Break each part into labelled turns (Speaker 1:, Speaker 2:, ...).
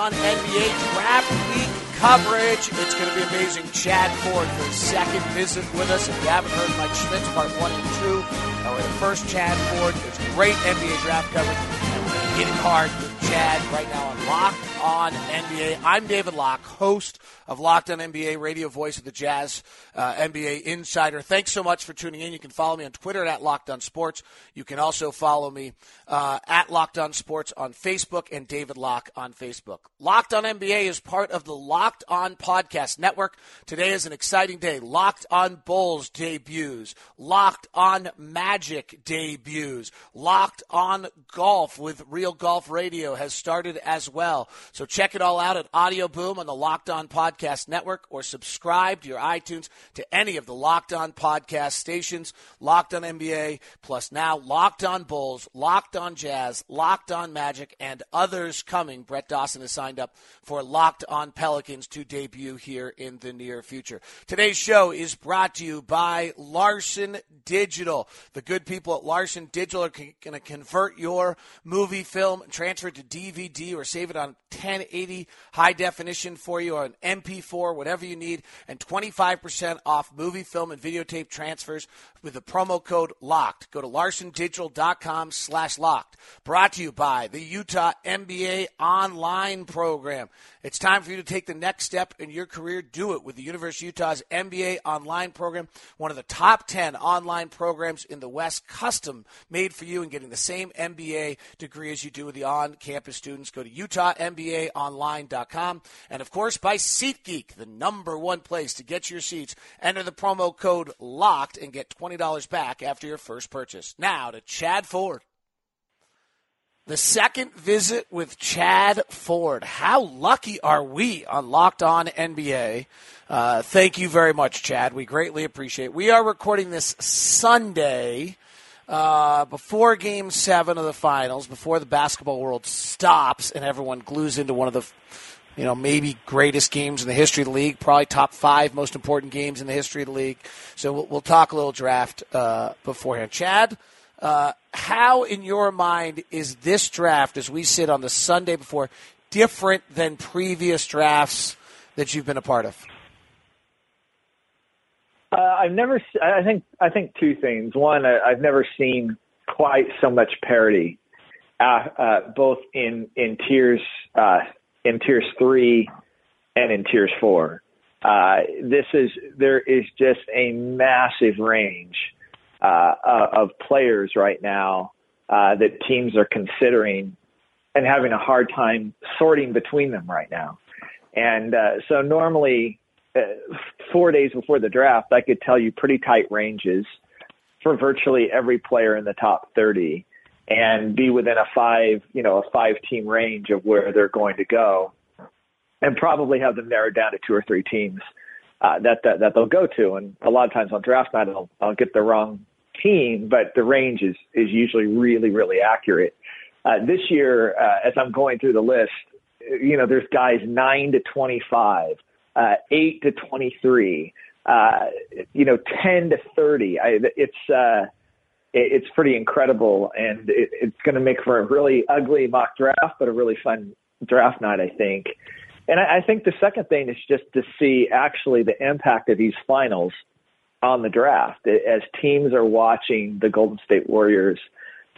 Speaker 1: On NBA Draft Week coverage. It's going to be amazing. Chad Ford for second visit with us. If you haven't heard Mike Schmitz, part one and two, now we're the first Chad Ford, it's great NBA draft coverage. And we're going to get it hard with Chad right now on Locked On NBA. I'm David Locke, host of Locked On NBA, radio voice of the Jazz uh, NBA Insider. Thanks so much for tuning in. You can follow me on Twitter at Locked On Sports. You can also follow me uh, at Locked On Sports on Facebook and David Locke on Facebook. Locked On NBA is part of the Locked On Podcast Network. Today is an exciting day. Locked On Bulls debuts. Locked On Magic debuts. Locked On Golf with Real Golf Radio has started as well. So check it all out at Audio Boom on the Locked On Podcast Network or subscribe to your iTunes to any of the Locked On podcast stations, Locked On NBA, plus now Locked On Bulls, Locked On Jazz, Locked On Magic, and others coming. Brett Dawson has signed up for Locked On Pelicans to debut here in the near future. Today's show is brought to you by Larson Digital. The good people at Larson Digital are going to convert your movie film, transfer it to DVD, or save it on 1080 high definition for you, or an MP4, whatever you need, and 25% off movie, film, and videotape transfers with the promo code LOCKED. Go to larsondigital.com slash locked. Brought to you by the Utah MBA online program. It's time for you to take the next step in your career. Do it with the University of Utah's MBA online program, one of the top 10 online programs in the West, custom made for you and getting the same MBA degree as you do with the on campus students. Go to UtahMBAOnline.com. And of course, by SeatGeek, the number one place to get your seats. Enter the promo code LOCKED and get $20 back after your first purchase. Now to Chad Ford. The second visit with Chad Ford. How lucky are we on Locked On NBA? Uh, thank you very much, Chad. We greatly appreciate it. We are recording this Sunday uh, before game seven of the finals, before the basketball world stops and everyone glues into one of the you know, maybe greatest games in the history of the league, probably top five most important games in the history of the league. So we'll, we'll talk a little draft uh, beforehand. Chad, uh, how in your mind is this draft, as we sit on the Sunday before, different than previous drafts that you've been a part of?
Speaker 2: Uh, I've never. I think. I think two things. One, I've never seen quite so much parity, uh, uh, both in in tiers uh, in tiers three and in tiers four. Uh, this is there is just a massive range uh, of players right now uh, that teams are considering and having a hard time sorting between them right now. And uh, so normally, uh, four days before the draft, I could tell you pretty tight ranges for virtually every player in the top 30 and be within a five, you know, a five team range of where they're going to go and probably have them narrowed down to two or three teams uh, that, that, that they'll go to. And a lot of times on draft night, I'll, I'll get the wrong team, but the range is, is usually really, really accurate. Uh, this year, uh, as I'm going through the list, you know, there's guys 9 to 25, uh, 8 to 23, uh, you know, 10 to 30. I, it's, uh, it's pretty incredible, and it, it's going to make for a really ugly mock draft, but a really fun draft night, I think. And I, I think the second thing is just to see actually the impact of these finals on the draft as teams are watching the Golden State Warriors,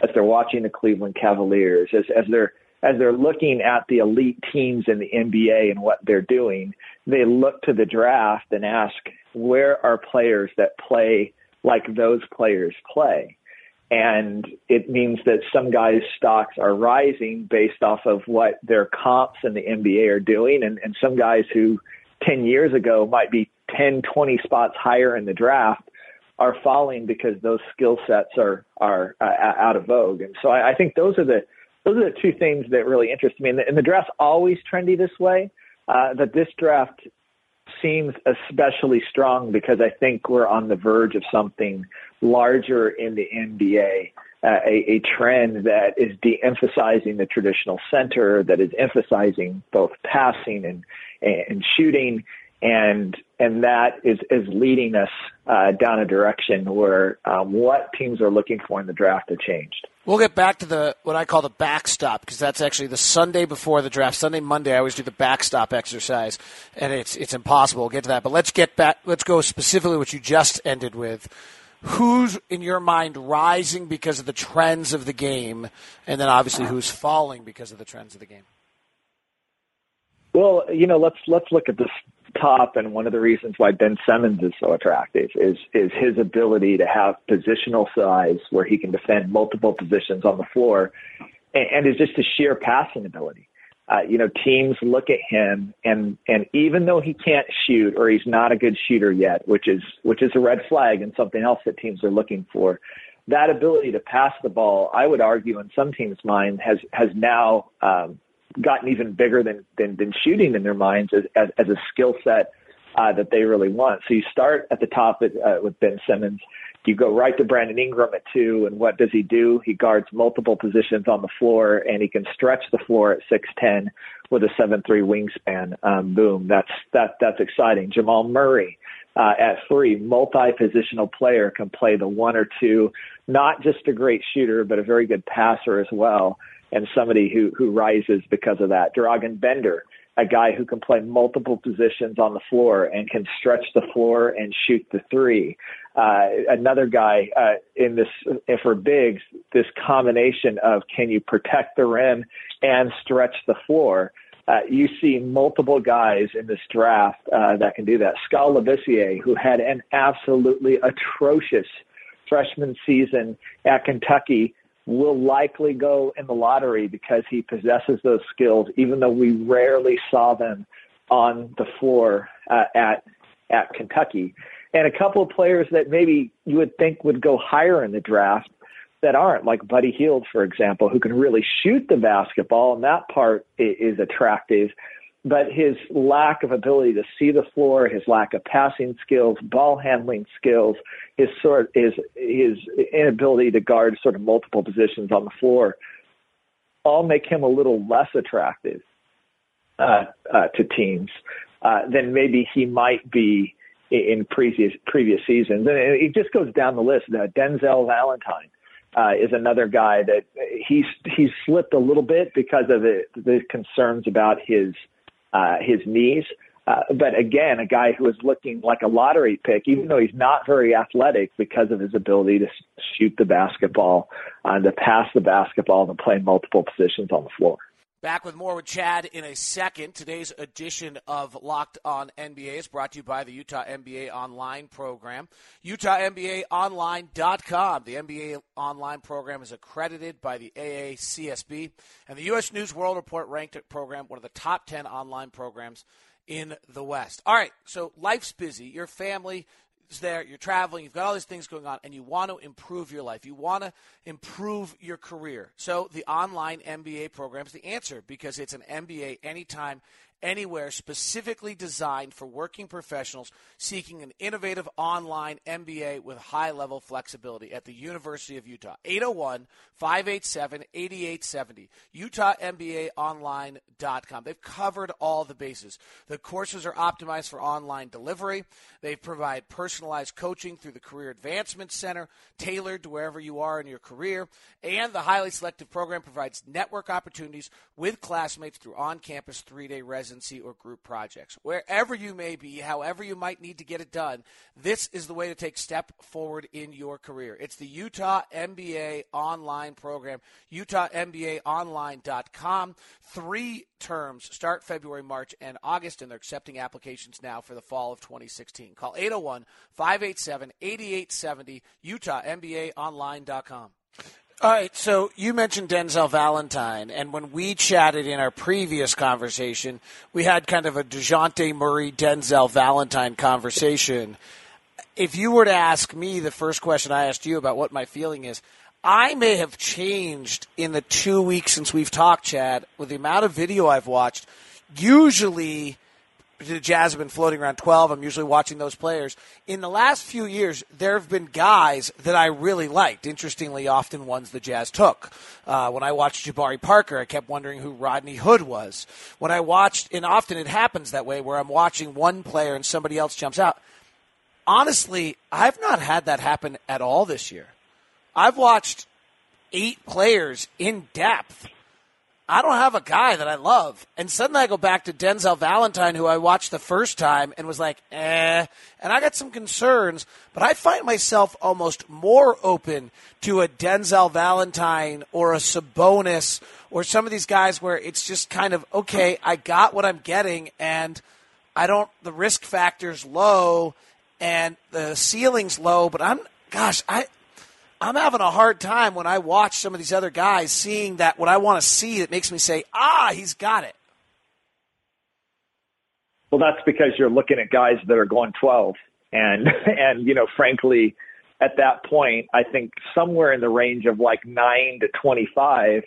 Speaker 2: as they're watching the Cleveland Cavaliers, as, as they're as they're looking at the elite teams in the NBA and what they're doing, they look to the draft and ask, where are players that play like those players play? And it means that some guys' stocks are rising based off of what their comps in the NBA are doing, and, and some guys who 10 years ago might be 10, 20 spots higher in the draft are falling because those skill sets are are uh, out of vogue. And so I, I think those are the those are the two things that really interest me. And the, and the draft's always trendy this way, uh, but this draft seems especially strong because I think we're on the verge of something larger in the NBA. Uh, a, a trend that is de-emphasizing the traditional center, that is emphasizing both passing and and shooting, and and that is is leading us uh, down a direction where um, what teams are looking for in the draft have changed.
Speaker 1: We'll get back to the what I call the backstop because that's actually the Sunday before the draft. Sunday, Monday, I always do the backstop exercise, and it's it's impossible. We'll get to that, but let's get back. Let's go specifically what you just ended with. Who's in your mind rising because of the trends of the game, and then obviously who's falling because of the trends of the game?
Speaker 2: Well, you know, let's let's look at this top, and one of the reasons why Ben Simmons is so attractive is is his ability to have positional size where he can defend multiple positions on the floor, and, and is just a sheer passing ability. Uh, you know, teams look at him, and and even though he can't shoot or he's not a good shooter yet, which is which is a red flag and something else that teams are looking for, that ability to pass the ball, I would argue, in some teams' mind, has has now um, gotten even bigger than than, than shooting in their minds as as, as a skill set uh, that they really want. So you start at the top at, uh, with Ben Simmons. You go right to Brandon Ingram at two, and what does he do? He guards multiple positions on the floor, and he can stretch the floor at six ten with a seven three wingspan. Um, boom, that's that that's exciting. Jamal Murray uh, at three, multi-positional player can play the one or two. Not just a great shooter, but a very good passer as well and somebody who who rises because of that. Dragan Bender, a guy who can play multiple positions on the floor and can stretch the floor and shoot the three. Uh, another guy uh, in this if for bigs, this combination of can you protect the rim and stretch the floor. Uh, you see multiple guys in this draft uh, that can do that. Skal Labissière, who had an absolutely atrocious freshman season at Kentucky, will likely go in the lottery because he possesses those skills, even though we rarely saw them on the floor uh, at at Kentucky. And a couple of players that maybe you would think would go higher in the draft that aren't, like Buddy Hield, for example, who can really shoot the basketball, and that part is attractive but his lack of ability to see the floor, his lack of passing skills, ball handling skills, his sort his his inability to guard sort of multiple positions on the floor, all make him a little less attractive uh, uh, to teams uh, than maybe he might be in previous previous seasons. And it just goes down the list. Uh, Denzel Valentine. Uh, is another guy that he's he's slipped a little bit because of the concerns about his uh, his knees. Uh, but again, a guy who is looking like a lottery pick, even though he's not very athletic because of his ability to shoot the basketball, uh, to pass the basketball, and to play multiple positions on the floor.
Speaker 1: Back with more with Chad in a second. Today's edition of Locked On NBA is brought to you by the Utah MBA Online program. UtahMBAOnline.com. The MBA Online program is accredited by the AACSB, and the U.S. News World Report ranked the program one of the top 10 online programs in the West. All right, so life's busy. Your family, there, you're traveling, you've got all these things going on, and you want to improve your life. You want to improve your career. So the online MBA program is the answer because it's an MBA anytime, anywhere specifically designed for working professionals seeking an innovative online MBA with high level flexibility at the University of Utah. 801 587 8870. UtahMBAOnline.com. They've covered all the bases. The courses are optimized for online delivery. They provide personalized coaching through the Career Advancement Center, tailored to wherever you are in your career. And the highly selective program provides network opportunities with classmates through on campus three day residency or group projects. Wherever you may be, however you might need to get it done, this is the way to take step forward in your career. It's the Utah MBA online program, UtahMBAOnline.com. Three terms start February, March, and August, and they're accepting applications now for the fall of 2016. Call 801 587 8870, UtahMBAOnline.com. All right, so you mentioned Denzel Valentine, and when we chatted in our previous conversation, we had kind of a Dejounte Murray Denzel Valentine conversation. If you were to ask me the first question I asked you about what my feeling is, I may have changed in the two weeks since we've talked, Chad, with the amount of video I've watched. Usually, the Jazz have been floating around 12. I'm usually watching those players. In the last few years, there have been guys that I really liked. Interestingly, often ones the Jazz took. Uh, when I watched Jabari Parker, I kept wondering who Rodney Hood was. When I watched, and often it happens that way, where I'm watching one player and somebody else jumps out. Honestly, I've not had that happen at all this year. I've watched eight players in depth I don't have a guy that I love. And suddenly I go back to Denzel Valentine, who I watched the first time and was like, eh. And I got some concerns, but I find myself almost more open to a Denzel Valentine or a Sabonis or some of these guys where it's just kind of, okay, I got what I'm getting and I don't, the risk factor's low and the ceiling's low, but I'm, gosh, I, I'm having a hard time when I watch some of these other guys seeing that what I want to see that makes me say, ah, he's got it.
Speaker 2: Well, that's because you're looking at guys that are going 12. And, and, you know, frankly, at that point, I think somewhere in the range of like 9 to 25,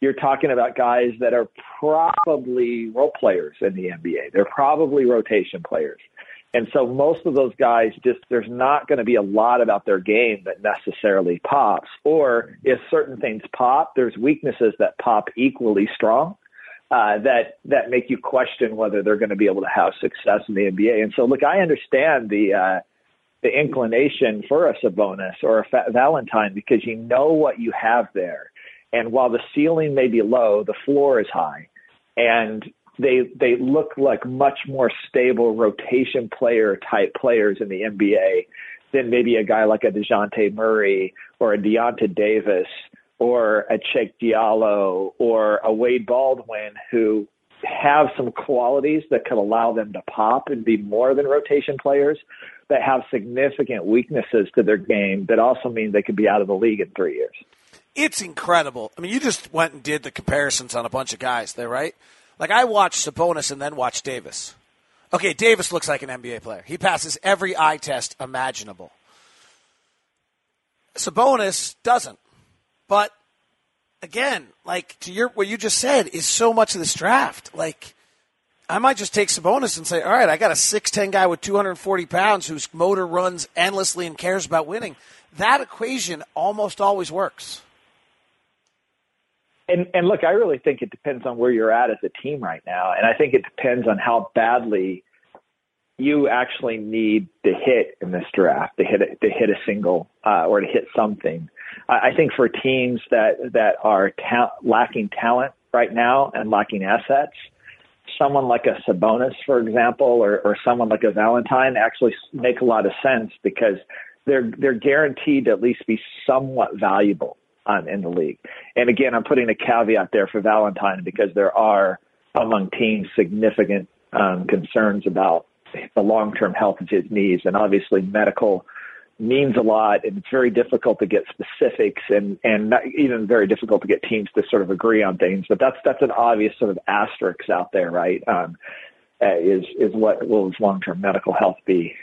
Speaker 2: you're talking about guys that are probably role players in the NBA. They're probably rotation players. And so most of those guys just there's not going to be a lot about their game that necessarily pops. Or if certain things pop, there's weaknesses that pop equally strong. Uh, that that make you question whether they're going to be able to have success in the NBA. And so, look, I understand the uh, the inclination for a Sabonis or a Valentine because you know what you have there. And while the ceiling may be low, the floor is high. And they they look like much more stable rotation player type players in the NBA than maybe a guy like a Dejounte Murray or a Deyonta Davis or a Cheick Diallo or a Wade Baldwin who have some qualities that could allow them to pop and be more than rotation players that have significant weaknesses to their game that also mean they could be out of the league in three years.
Speaker 1: It's incredible. I mean, you just went and did the comparisons on a bunch of guys there, right? Like I watched Sabonis and then watched Davis. Okay, Davis looks like an NBA player. He passes every eye test imaginable. Sabonis doesn't. But again, like to your what you just said is so much of this draft. Like I might just take Sabonis and say, all right, I got a 6'10 guy with 240 pounds whose motor runs endlessly and cares about winning. That equation almost always works
Speaker 2: and and look, I really think it depends on where you're at as a team right now, and I think it depends on how badly you actually need to hit in this draft to hit a, to hit a single uh, or to hit something. I, I think for teams that that are ta- lacking talent right now and lacking assets, someone like a Sabonis, for example, or, or someone like a Valentine actually make a lot of sense because they're they're guaranteed to at least be somewhat valuable um, in the league. And again, I'm putting a caveat there for Valentine because there are among teams significant um, concerns about the long-term health of his knees, and obviously medical means a lot, and it's very difficult to get specifics, and and even very difficult to get teams to sort of agree on things. But that's that's an obvious sort of asterisk out there, right? Um, uh, is is what will his long-term medical health be?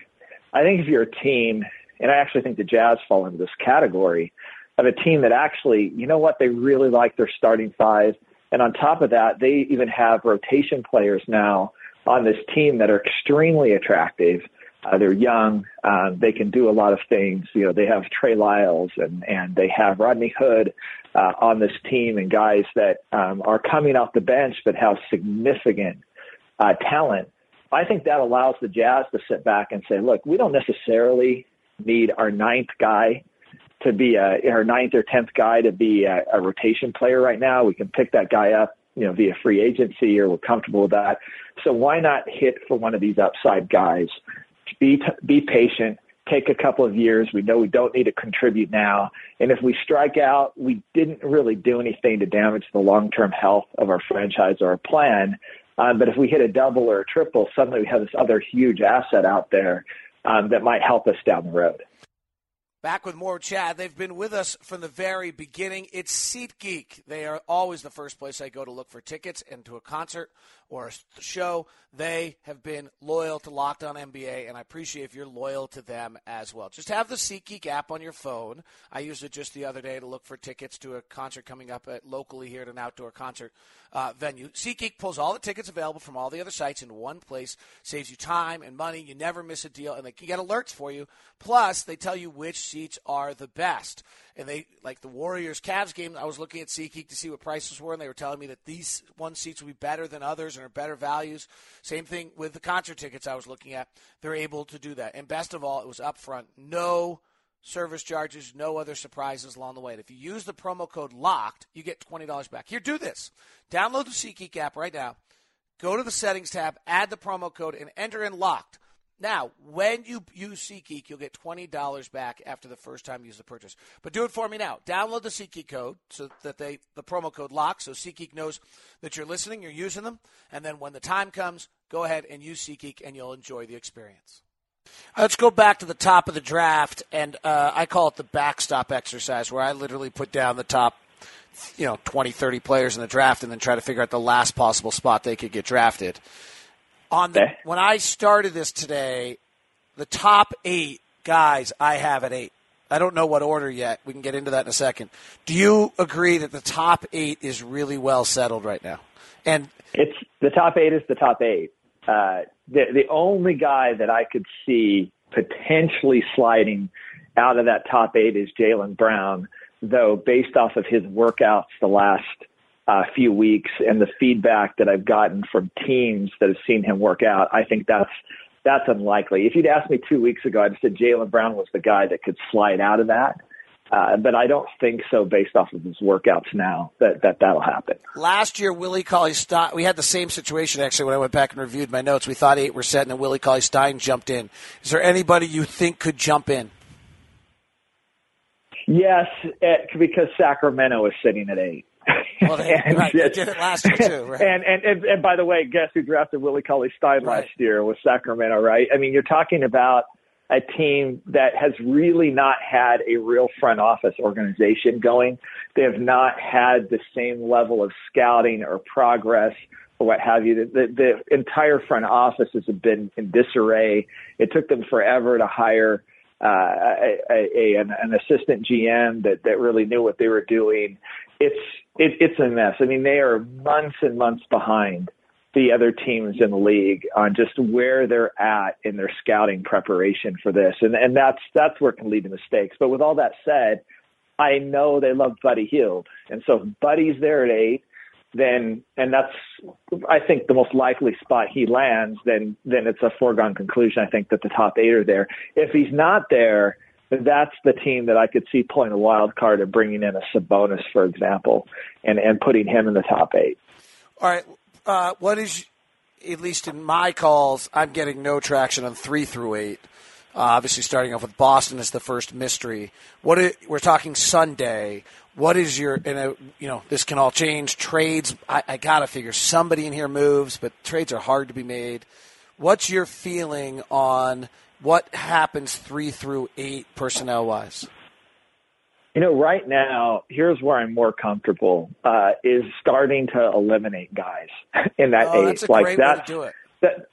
Speaker 2: I think if you're a team, and I actually think the Jazz fall into this category, of a team that actually, you know what, they really like their starting five. And on top of that, they even have rotation players now on this team that are extremely attractive. Uh, they're young. Um, they can do a lot of things. You know, they have Trey Lyles and, and they have Rodney Hood uh, on this team and guys that um, are coming off the bench but have significant uh, talent. I think that allows the Jazz to sit back and say, look, we don't necessarily need our ninth guy to be a our ninth or tenth guy to be a, a rotation player right now. We can pick that guy up, you know, via free agency, or we're comfortable with that. So why not hit for one of these upside guys? Be be patient. Take a couple of years. We know we don't need to contribute now. And if we strike out, we didn't really do anything to damage the long term health of our franchise or our plan. Um, but if we hit a double or a triple, suddenly we have this other huge asset out there um, that might help us down the road.
Speaker 1: Back with more Chad. They've been with us from the very beginning. It's SeatGeek. They are always the first place I go to look for tickets and to a concert or a show. They have been loyal to Locked On NBA, and I appreciate if you're loyal to them as well. Just have the SeatGeek app on your phone. I used it just the other day to look for tickets to a concert coming up at locally here at an outdoor concert uh, venue. SeatGeek pulls all the tickets available from all the other sites in one place, saves you time and money. You never miss a deal, and they get alerts for you. Plus, they tell you which seats are the best. And they like the Warriors Cavs game. I was looking at SeatGeek to see what prices were, and they were telling me that these one seats will be better than others and are better values. Same thing with the concert tickets I was looking at. They're able to do that. And best of all, it was upfront. No service charges, no other surprises along the way. And if you use the promo code LOCKED, you get $20 back. Here, do this. Download the SeatGeek app right now. Go to the settings tab, add the promo code, and enter in LOCKED. Now, when you use SeatGeek, you'll get $20 back after the first time you use the purchase. But do it for me now. Download the SeatGeek code so that they the promo code locks so SeatGeek knows that you're listening, you're using them, and then when the time comes, go ahead and use SeatGeek and you'll enjoy the experience. Let's go back to the top of the draft, and uh, I call it the backstop exercise, where I literally put down the top, you know, 20, 30 players in the draft, and then try to figure out the last possible spot they could get drafted. On the,
Speaker 2: Okay.
Speaker 1: when I started this today, the top eight guys I have at eight. I don't know what order yet. We can get into that in a second. Do you agree that the top eight is really well settled right now? And
Speaker 2: It's the top eight is the top eight. Uh, the the only guy that I could see potentially sliding out of that top eight is Jaylen Brown, though based off of his workouts the last uh, few weeks and the feedback that I've gotten from teams that have seen him work out, I think that's that's unlikely. If you'd asked me two weeks ago, I'd have said Jaylen Brown was the guy that could slide out of that. Uh, but I don't think so based off of his workouts now that, that that'll happen.
Speaker 1: last year, Willie Cauley Stein, we had the same situation actually when I went back and reviewed my notes. We thought eight were set, and then Willie Cauley Stein jumped in. Is there anybody you think could jump in?
Speaker 2: Yes, eh, because Sacramento is sitting at eight.
Speaker 1: Well, they,
Speaker 2: And
Speaker 1: right, they did it last year too, right?
Speaker 2: And, and and and by the way, guess who drafted Willie Cauley Stein
Speaker 1: Right.
Speaker 2: last year was Sacramento, right? I mean, you're talking about a team that has really not had a real front office organization going. They have not had the same level of scouting or progress or what have you. The, the, the entire front office has been in disarray. It took them forever to hire uh, a, a, a, an, an assistant GM that, that really knew what they were doing. It's it, it's a mess. I mean, they are months and months behind the other teams in the league on just where they're at in their scouting preparation for this, and and that's that's where it can lead to mistakes. But with all that said, I know they love Buddy Hield, and so if Buddy's there at eight, then and that's I think the most likely spot he lands, then then it's a foregone conclusion. I think that the top eight are there. If he's not there, that's the team that I could see pulling a wild card and bringing in a Sabonis, for example, and and putting him in the top eight.
Speaker 1: All right. Uh, what is, at least in my calls, I'm getting no traction on three through eight. Uh, obviously, starting off with Boston as the first mystery. What we're talking Sunday. What is your? And uh, you know, this can all change. Trades. I, I gotta figure somebody in here moves, but trades are hard to be made. What's your feeling on what happens three through eight personnel wise?
Speaker 2: You know, right now, here's where I'm more comfortable uh, is starting to eliminate guys in that
Speaker 1: Oh,
Speaker 2: eight. like
Speaker 1: great way to
Speaker 2: that's
Speaker 1: do it.
Speaker 2: that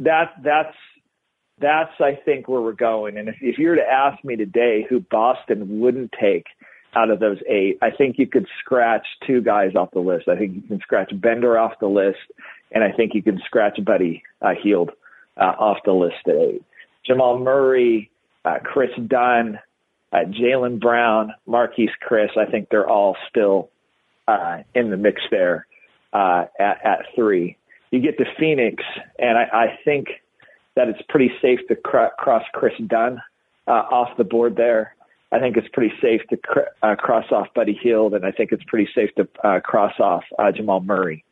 Speaker 2: that that's that's I think where we're going. And if if you were to ask me today who Boston wouldn't take out of those eight, I think you could scratch two guys off the list. I think you can scratch Bender off the list, and I think you can scratch Buddy uh, Hield uh, off the list at eight. Jamal Murray, uh, Kris Dunn, uh, Jaylen Brown, Marquese Chriss. I think they're all still uh, in the mix there uh, at, at three. You get to Phoenix, and I, I think that it's pretty safe to cr- cross Kris Dunn uh, off the board there. I think it's pretty safe to cr- uh, cross off Buddy Hield, and I think it's pretty safe to uh, cross off uh, Jamal Murray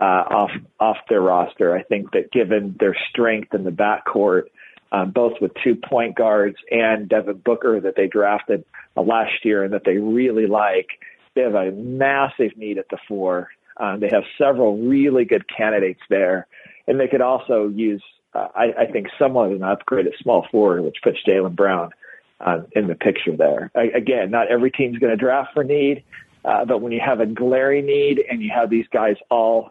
Speaker 2: uh, off off their roster. I think that given their strength in the backcourt, um, both with two point guards and Devin Booker that they drafted uh, last year and that they really like, they have a massive need at the four. Um, they have several really good candidates there, and they could also use, uh, I, I think, somewhat of an upgrade at small forward, which puts Jaylen Brown uh, in the picture there. I, again, not every team's going to draft for need, uh, but when you have a glaring need and you have these guys all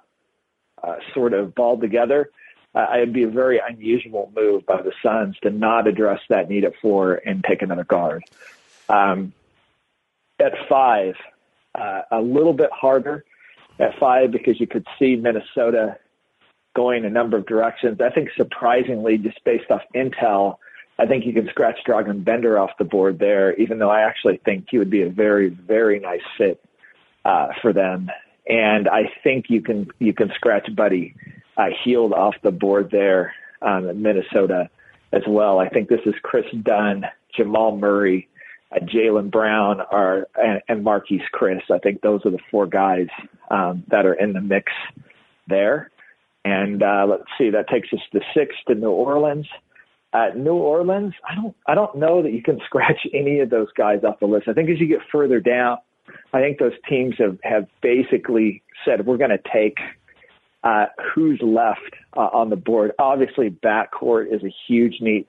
Speaker 2: uh, sort of balled together, uh, it'd be a very unusual move by the Suns to not address that need at four and take another guard. Um, at five, uh, a little bit harder at five because you could see Minnesota going a number of directions. I think surprisingly, just based off intel, I think you can scratch Dragan Bender off the board there, even though I actually think he would be a very, very nice fit uh, for them. And I think you can you can scratch Buddy uh, Hield off the board there um, in Minnesota as well. I think this is Kris Dunn, Jamal Murray, uh, Jaylen Brown, are and, and Marquese Chriss. I think those are the four guys um, that are in the mix there. And uh, let's see, that takes us to six to New Orleans. New Orleans, I don't I don't know that you can scratch any of those guys off the list. I think as you get further down, I think those teams have have basically said we're going to take uh, who's left uh, on the board. Obviously, backcourt is a huge need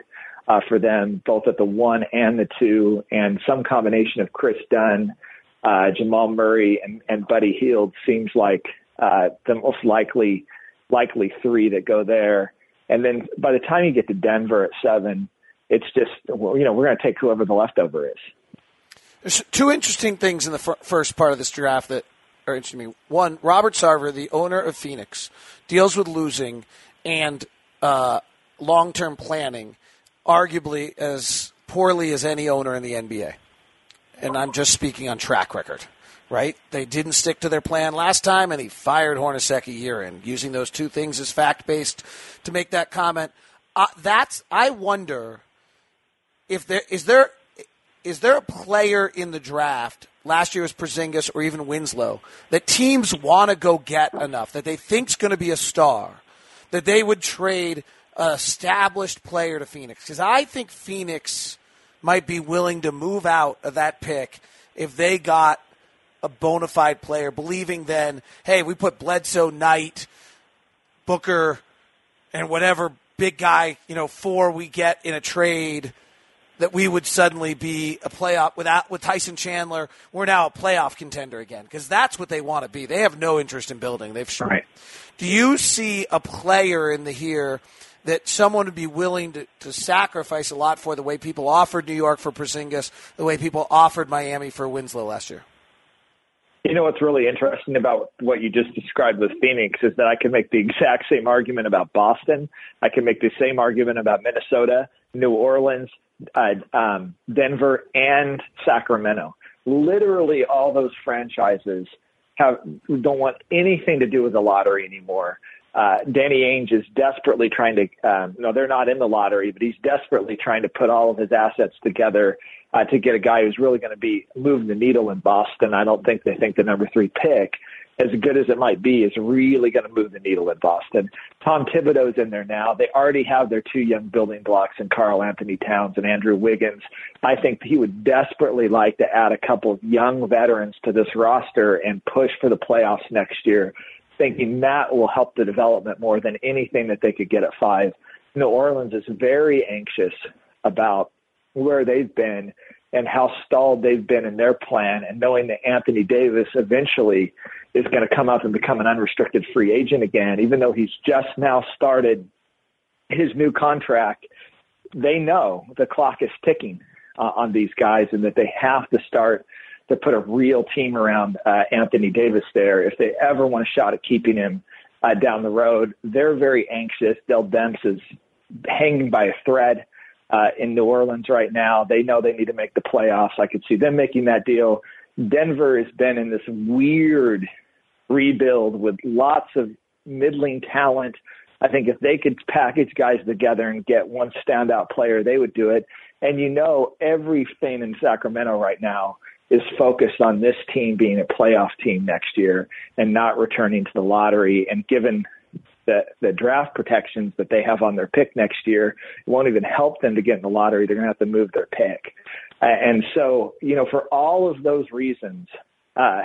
Speaker 2: uh, for them, both at the one and the two, and some combination of Kris Dunn, uh, Jamal Murray, and, and Buddy Hield seems like uh, the most likely likely three that go there. And then by the time you get to Denver at seven, it's just you know we're going to take whoever the leftover is.
Speaker 1: There's two interesting things in the f- first part of this draft that interesting to me. One, Robert Sarver, the owner of Phoenix, deals with losing and uh, long-term planning, arguably as poorly as any owner in the NBA. And I'm just speaking on track record, right? They didn't stick to their plan last time, and he fired Hornacek a year in, using those two things as fact-based to make that comment. Uh, that's I wonder if there is there is there a player in the draft last year was Porzingis or even Winslow that teams want to go get enough that they think's going to be a star that they would trade an established player to Phoenix. Because I think Phoenix might be willing to move out of that pick if they got a bona fide player, believing then, hey, we put Bledsoe, Knight, Booker, and whatever big guy, you know, four we get in a trade – that we would suddenly be a playoff without with Tyson Chandler. We're now a playoff contender again because that's what they want to be. They have no interest in building. They've shown.
Speaker 2: Right.
Speaker 1: Do you see a player in the here that someone would be willing to, to sacrifice a lot for the way people offered New York for Porzingis, the way people offered Miami for Winslow last year?
Speaker 2: You know what's really interesting about what you just described with Phoenix is that I can make the exact same argument about Boston. I can make the same argument about Minnesota, New Orleans, uh, um, Denver, and Sacramento. Literally, all those franchises have don't want anything to do with the lottery anymore. Uh, Danny Ainge is desperately trying to, um, no, they're not in the lottery, but he's desperately trying to put all of his assets together uh, to get a guy who's really going to be moving the needle in Boston. I don't think they think the number three pick as good as it might be, is really going to move the needle in Boston. Tom Thibodeau's in there now. They already have their two young building blocks in Karl-Anthony Towns and Andrew Wiggins. I think he would desperately like to add a couple of young veterans to this roster and push for the playoffs next year, thinking that will help the development more than anything that they could get at five. New Orleans is very anxious about where they've been and how stalled they've been in their plan and knowing that Anthony Davis eventually is going to come up and become an unrestricted free agent again, even though he's just now started his new contract. They know the clock is ticking uh, on these guys and that they have to start to put a real team around uh, Anthony Davis there if they ever want a shot at keeping him uh, down the road. They're very anxious. Dell Demps is hanging by a thread uh, in New Orleans right now. They know they need to make the playoffs. I could see them making that deal. Denver has been in this weird rebuild with lots of middling talent. I think if they could package guys together and get one standout player, they would do it. And you know, everything in Sacramento right now is focused on this team being a playoff team next year and not returning to the lottery. And given the, the draft protections that they have on their pick next year, it won't even help them to get in the lottery. They're going to have to move their pick. And so, you know, for all of those reasons, uh,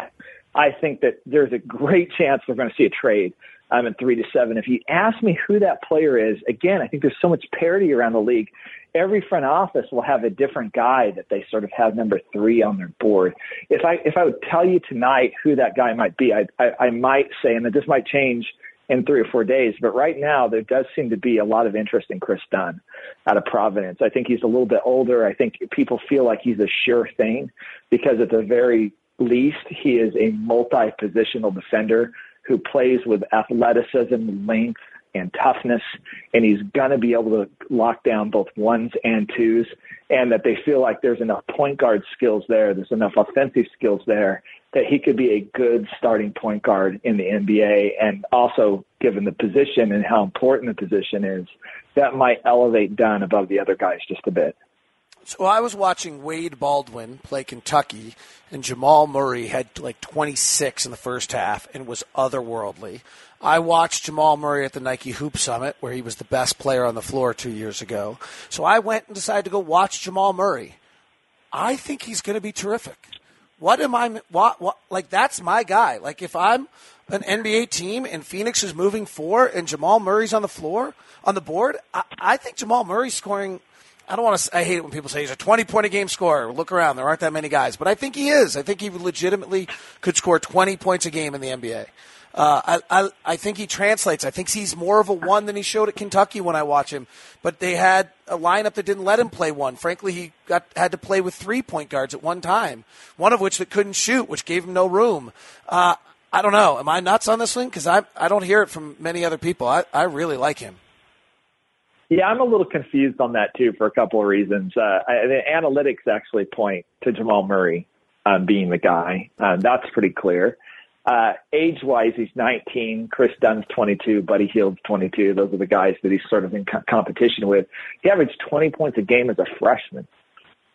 Speaker 2: I think that there's a great chance we're going to see a trade um, at three to seven. If you ask me who that player is, again, I think there's so much parity around the league. Every front office will have a different guy that they sort of have number three on their board. If I if I would tell you tonight who that guy might be, I I, I might say, and that this might change in three or four days. But right now, there does seem to be a lot of interest in Kris Dunn out of Providence. I think he's a little bit older. I think people feel like he's a sure thing because at the very least, he is a multi-positional defender who plays with athleticism, length, and toughness, and he's going to be able to lock down both ones and twos, and that they feel like there's enough point guard skills there, there's enough offensive skills there that he could be a good starting point guard in the NBA. And also, given the position and how important the position is, that might elevate Dunn above the other guys just a bit.
Speaker 1: So I was watching Wade Baldwin play Kentucky, and Jamal Murray had like 26 in the first half and was otherworldly. I watched Jamal Murray at the Nike Hoop Summit, where he was the best player on the floor two years ago. So I went and decided to go watch Jamal Murray. I think he's going to be terrific. What am I? What, what? Like that's my guy. Like if I'm an NBA team and Phoenix is moving four and Jamal Murray's on the floor on the board, I, I think Jamal Murray's scoring I don't want to. I hate it when people say he's a 20 point a game scorer. Look around, there aren't that many guys, but I think he is. I think he legitimately could score 20 points a game in the NBA. Uh, I, I, I think he translates. I think he's more of a one than he showed at Kentucky when I watch him. But they had a lineup that didn't let him play one. Frankly, he got had to play with three point guards at one time. One of which that couldn't shoot, which gave him no room. Uh, I don't know. Am I nuts on this one? Because I I don't hear it from many other people. I, I really like him.
Speaker 2: Yeah, I'm a little confused on that too for a couple of reasons. Uh, I, the analytics actually point to Jamal Murray um, being the guy. Uh, that's pretty clear. Uh, age wise, he's 19. Kris Dunn's 22. Buddy Hield's 22. Those are the guys that he's sort of in co- competition with. He averaged 20 points a game as a freshman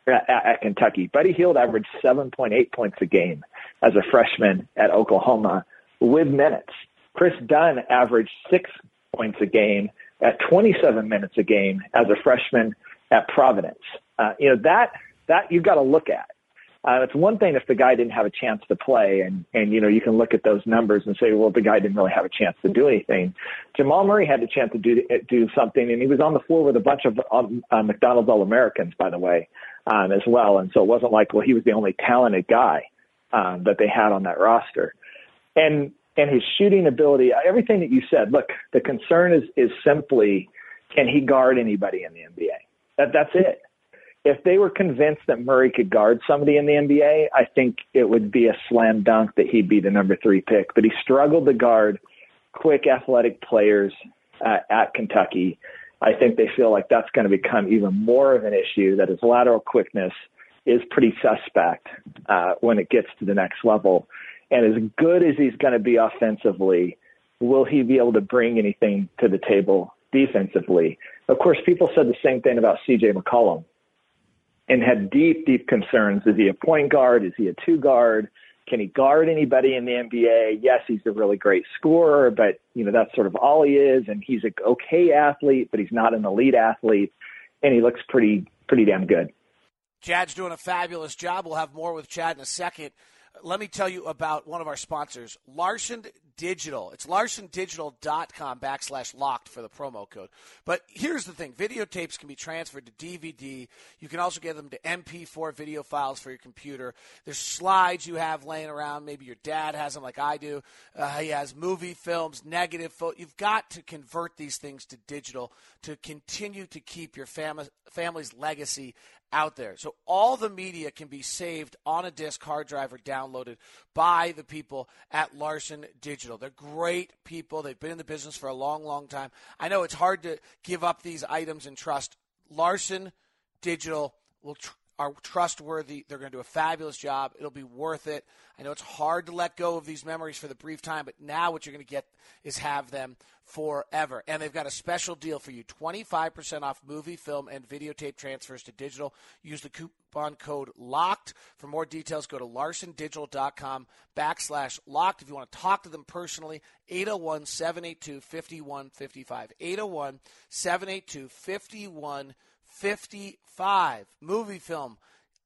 Speaker 2: at, at Kentucky. Buddy Hield averaged 7.8 points a game as a freshman at Oklahoma with minutes. Kris Dunn averaged six points a game at 27 minutes a game as a freshman at Providence. Uh, you know that that you've got to look at. Uh, it's one thing if the guy didn't have a chance to play, and and you know you can look at those numbers and say, well, the guy didn't really have a chance to do anything. Jamal Murray had the chance to do do something, and he was on the floor with a bunch of um, uh, McDonald's All Americans, by the way, um, as well. And so it wasn't like well he was the only talented guy um, that they had on that roster. And and his shooting ability, everything that you said. Look, the concern is is simply can he guard anybody in the NBA? That that's it. If they were convinced that Murray could guard somebody in the NBA, I think it would be a slam dunk that he'd be the number three pick. But he struggled to guard quick, athletic players uh, at Kentucky. I think they feel like that's going to become even more of an issue. That his lateral quickness is pretty suspect uh, when it gets to the next level. And as good as he's going to be offensively, will he be able to bring anything to the table defensively? Of course, people said the same thing about CJ McCollum and had deep, deep concerns. Is he a point guard? Is he a two guard? Can he guard anybody in the NBA? Yes, he's a really great scorer, but you know that's sort of all he is. And he's an okay athlete, but he's not an elite athlete. And he looks pretty, pretty damn good.
Speaker 1: Chad's doing a fabulous job. We'll have more with Chad in a second let me tell you about one of our sponsors, Larson Digital. It's larsondigital.com backslash locked for the promo code. But here's the thing videotapes can be transferred to DVD. You can also get them to MP4 video files for your computer. There's slides you have laying around. Maybe your dad has them like I do. Uh, he has movie films, negative photo. You've got to convert these things to digital to continue to keep your fam- family's legacy out there. So all the media can be saved on a disk, hard drive, or downloaded by the people at Larson Digital. They're great people. They've been in the business for a long, long time. I know it's hard to give up these items and trust. Larson Digital will tr- are trustworthy. They're going to do a fabulous job. It'll be worth it. I know it's hard to let go of these memories for the brief time, but now what you're going to get is have them forever. And they've got a special deal for you 25% off movie, film, and videotape transfers to digital. Use the coupon code LOCKED. For more details, go to larsondigital.com backslash locked. If you want to talk to them personally, 801 782 5155. 801 782 5155. Movie, film,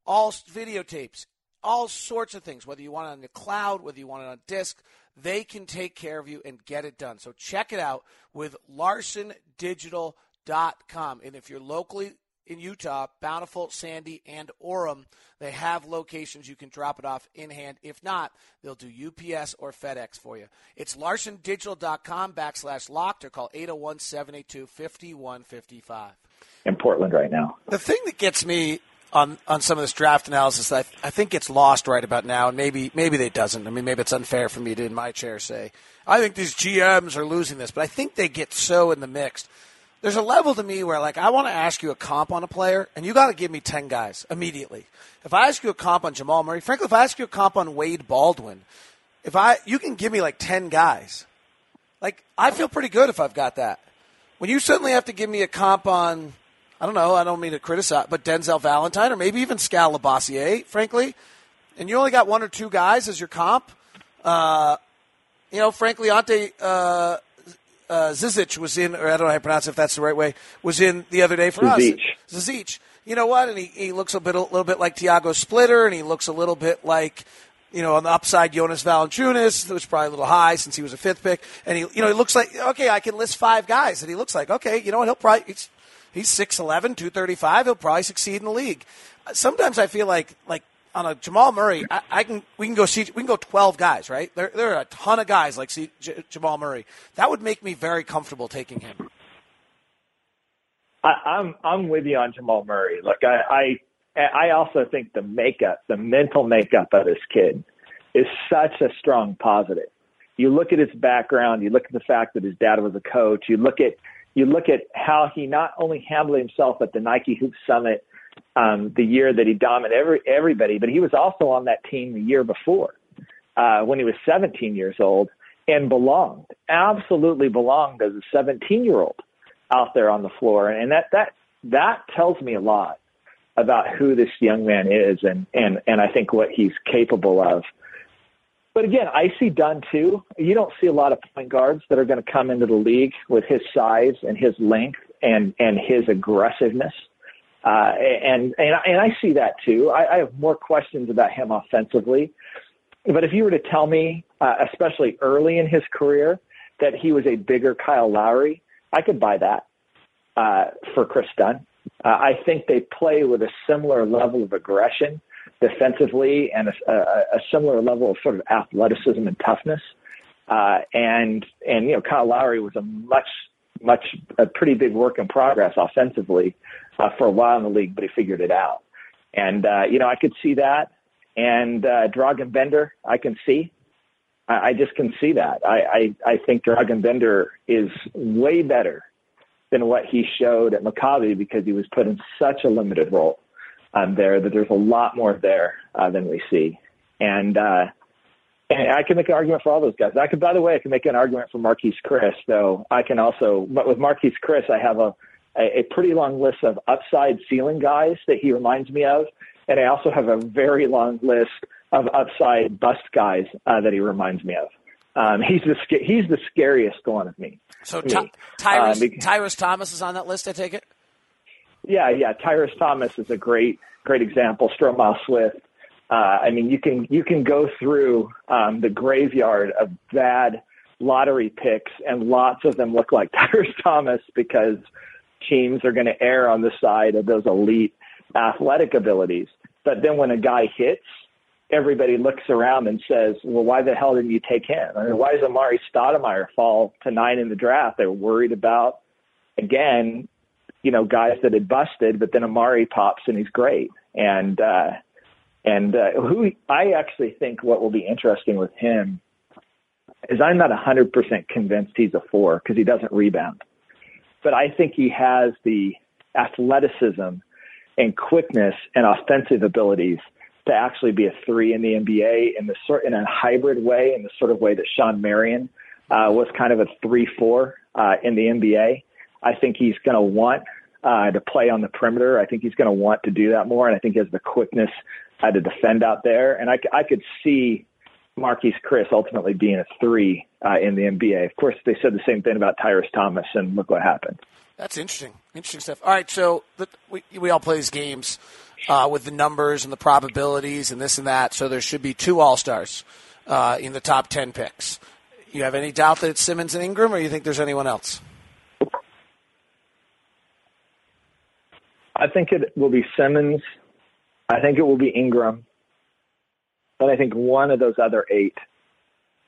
Speaker 1: all videotapes, all sorts of things, whether you want it on the cloud, whether you want it on disk they can take care of you and get it done. So check it out with larsondigital.com. And if you're locally in Utah, Bountiful, Sandy, and Orem, they have locations you can drop it off in hand. If not, they'll do UPS or FedEx for you. It's larsondigital.com backslash locked or call 801 782 5155.
Speaker 2: In Portland right now.
Speaker 1: The thing that gets me on on some of this draft analysis I, I think gets lost right about now, and maybe maybe they doesn't. I mean, maybe it's unfair for me to in my chair say I think these GMs are losing this, but I think they get so in the mix. There's a level to me where like I want to ask you a comp on a player, and you got to give me ten guys immediately. If I ask you a comp on Jamal Murray, frankly, if I ask you a comp on Wade Baldwin, if I you can give me like ten guys, like I feel pretty good if I've got that. When you suddenly have to give me a comp on I don't know. I don't mean to criticize, but Denzel Valentine or maybe even Skal frankly, and you only got one or two guys as your comp. Uh, you know, frankly, Ante uh, uh, Zizic was in, or I don't know how to pronounce it, if that's the right way, was in the other day for
Speaker 2: Zizic.
Speaker 1: us. Zizic. You know what? And he, he looks a bit a little bit like Tiago Splitter, and he looks a little bit like you know, on the upside, Jonas Valanciunas, which was probably a little high since he was a fifth pick, and he, you know, he looks like okay, I can list five guys, and he looks like okay, you know what, he'll probably he's, He's 6'11", 235. He'll probably succeed in the league. Sometimes I feel like like on a Jamal Murray, I, I, can we can go see we can go twelve guys, right? There there are a ton of guys like see Jamal Murray. That would make me very comfortable taking him.
Speaker 2: I, I'm I'm with you on Jamal Murray. Look, I, I I also think the makeup, the mental makeup of this kid, is such a strong positive. You look at his background, you look at the fact that his dad was a coach, you look at you look at how he not only handled himself at the Nike Hoop Summit um, the year that he dominated every, everybody, but he was also on that team the year before uh, when he was 17 years old and belonged, absolutely belonged as a 17 year old out there on the floor. And that, that, that tells me a lot about who this young man is and, and, and I think what he's capable of. But again, I see Dunn too. You don't see a lot of point guards that are going to come into the league with his size and his length and and his aggressiveness. Uh, and and and I see that too. I, I have more questions about him offensively. But if you were to tell me, uh, especially early in his career, that he was a bigger Kyle Lowry, I could buy that uh, for Kris Dunn. Uh, I think they play with a similar level of aggression defensively and a, a, a similar level of sort of athleticism and toughness. Uh, and and you know Kyle Lowry was a much much a pretty big work in progress offensively uh, for a while in the league, but he figured it out. And uh, you know I could see that. And uh, Dragan Bender, I can see. I, I just can see that. I, I I think Dragan Bender is way better than what he showed at Maccabi because he was put in such a limited role um, there that there's a lot more there uh, than we see. And, uh, and I can make an argument for all those guys. I could, by the way, I can make an argument for Marquese Chriss, though I can also, but with Marquese Chriss, I have a, a, a pretty long list of upside ceiling guys that he reminds me of. And I also have a very long list of upside bust guys uh, that he reminds me of. Um, he's the he's the scariest one of me.
Speaker 1: So Ty- Tyrus, um, because, Tyrus Thomas is on that list. I take it.
Speaker 2: Yeah, yeah. Tyrus Thomas is a great, great example. Stromile Swift. Uh, I mean, you can you can go through um, the graveyard of bad lottery picks, and lots of them look like Tyrus Thomas because teams are going to err on the side of those elite athletic abilities. But then when a guy hits, everybody looks around and says, "Well, why the hell didn't you take him? I mean, why does Amar'e Stoudemire fall to nine in the draft?" They're worried about again you know, guys that had busted, but then Amar'e pops and he's great. And, uh, and, uh, who I actually think what will be interesting with him is I'm not a 100% convinced he's a four because he doesn't rebound. But I think he has the athleticism and quickness and offensive abilities to actually be a three in the NBA in the sort in a hybrid way, in the sort of way that Shawn Marion uh, was kind of a three four uh, in the NBA. I think he's going to want uh, to play on the perimeter. I think he's going to want to do that more, and I think he has the quickness uh, to defend out there. And I, I could see Marquese Chriss ultimately being a three uh, in the NBA. Of course, they said the same thing about Tyrus Thomas, and look what happened.
Speaker 1: That's interesting. Interesting stuff. All right, so the, we we all play these games uh, with the numbers and the probabilities and this and that. So there should be two All Stars uh, in the top 10 picks. You have any doubt that it's Simmons and Ingram, or you think there's anyone else?
Speaker 2: I think it will be Simmons. I think it will be Ingram. But I think one of those other eight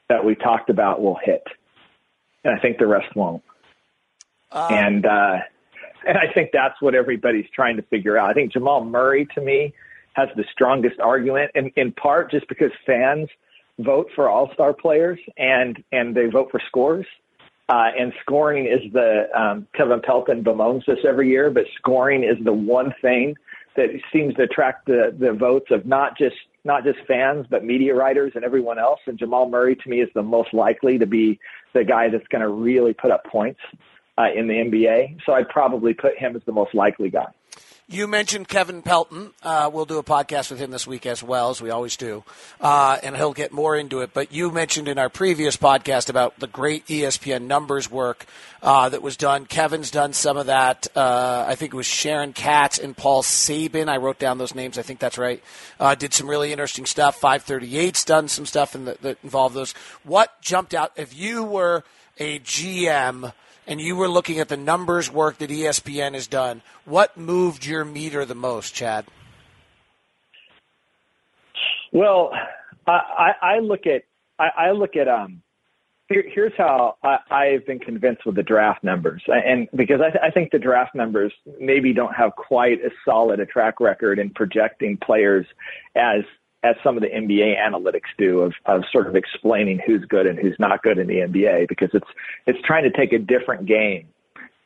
Speaker 2: that we talked about will hit. And I think the rest won't. Um, and uh, and I think that's what everybody's trying to figure out. I think Jamal Murray to me has the strongest argument, and in part just because fans vote for All Star players and and they vote for scores. Uh, and scoring is the um, Kevin Pelton bemoans this every year, but scoring is the one thing that seems to attract the the votes of not just not just fans but media writers and everyone else. And Jamal Murray to me is the most likely to be the guy that's going to really put up points uh, in the NBA. So I'd probably put him as the most likely guy.
Speaker 1: You mentioned Kevin Pelton. Uh, we'll do a podcast with him this week as well, as we always do, uh, and he'll get more into it. But you mentioned in our previous podcast about the great ESPN numbers work uh, that was done. Kevin's done some of that. Uh, I think it was Sharon Katz and Paul Sabin. I wrote down those names. I think that's right. Uh, did some really interesting stuff. 538's done some stuff in the, that involved those. What jumped out? If you were a GM – and you were looking at the numbers work that ESPN has done, what moved your meter the most, Chad?
Speaker 2: Well, I, I look at I, I look at um. Here, here's how I, I've been convinced with the draft numbers, and because I, I think the draft numbers maybe don't have quite as solid a track record in projecting players as as some of the NBA analytics do of, of sort of explaining who's good and who's not good in the NBA because it's it's trying to take a different game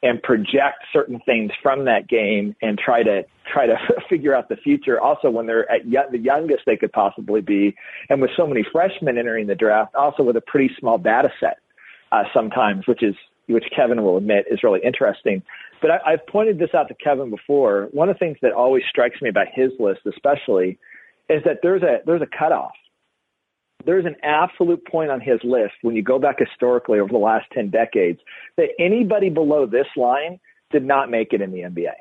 Speaker 2: and project certain things from that game and try to try to figure out the future. Also, when they're at the youngest they could possibly be, and with so many freshmen entering the draft, also with a pretty small data set uh, sometimes, which is which Kevin will admit is really interesting. But I, I've pointed this out to Kevin before. One of the things that always strikes me about his list, especially, is that there's a there's a cutoff. There's an absolute point on his list when you go back historically over the last ten decades that anybody below this line did not make it in the NBA.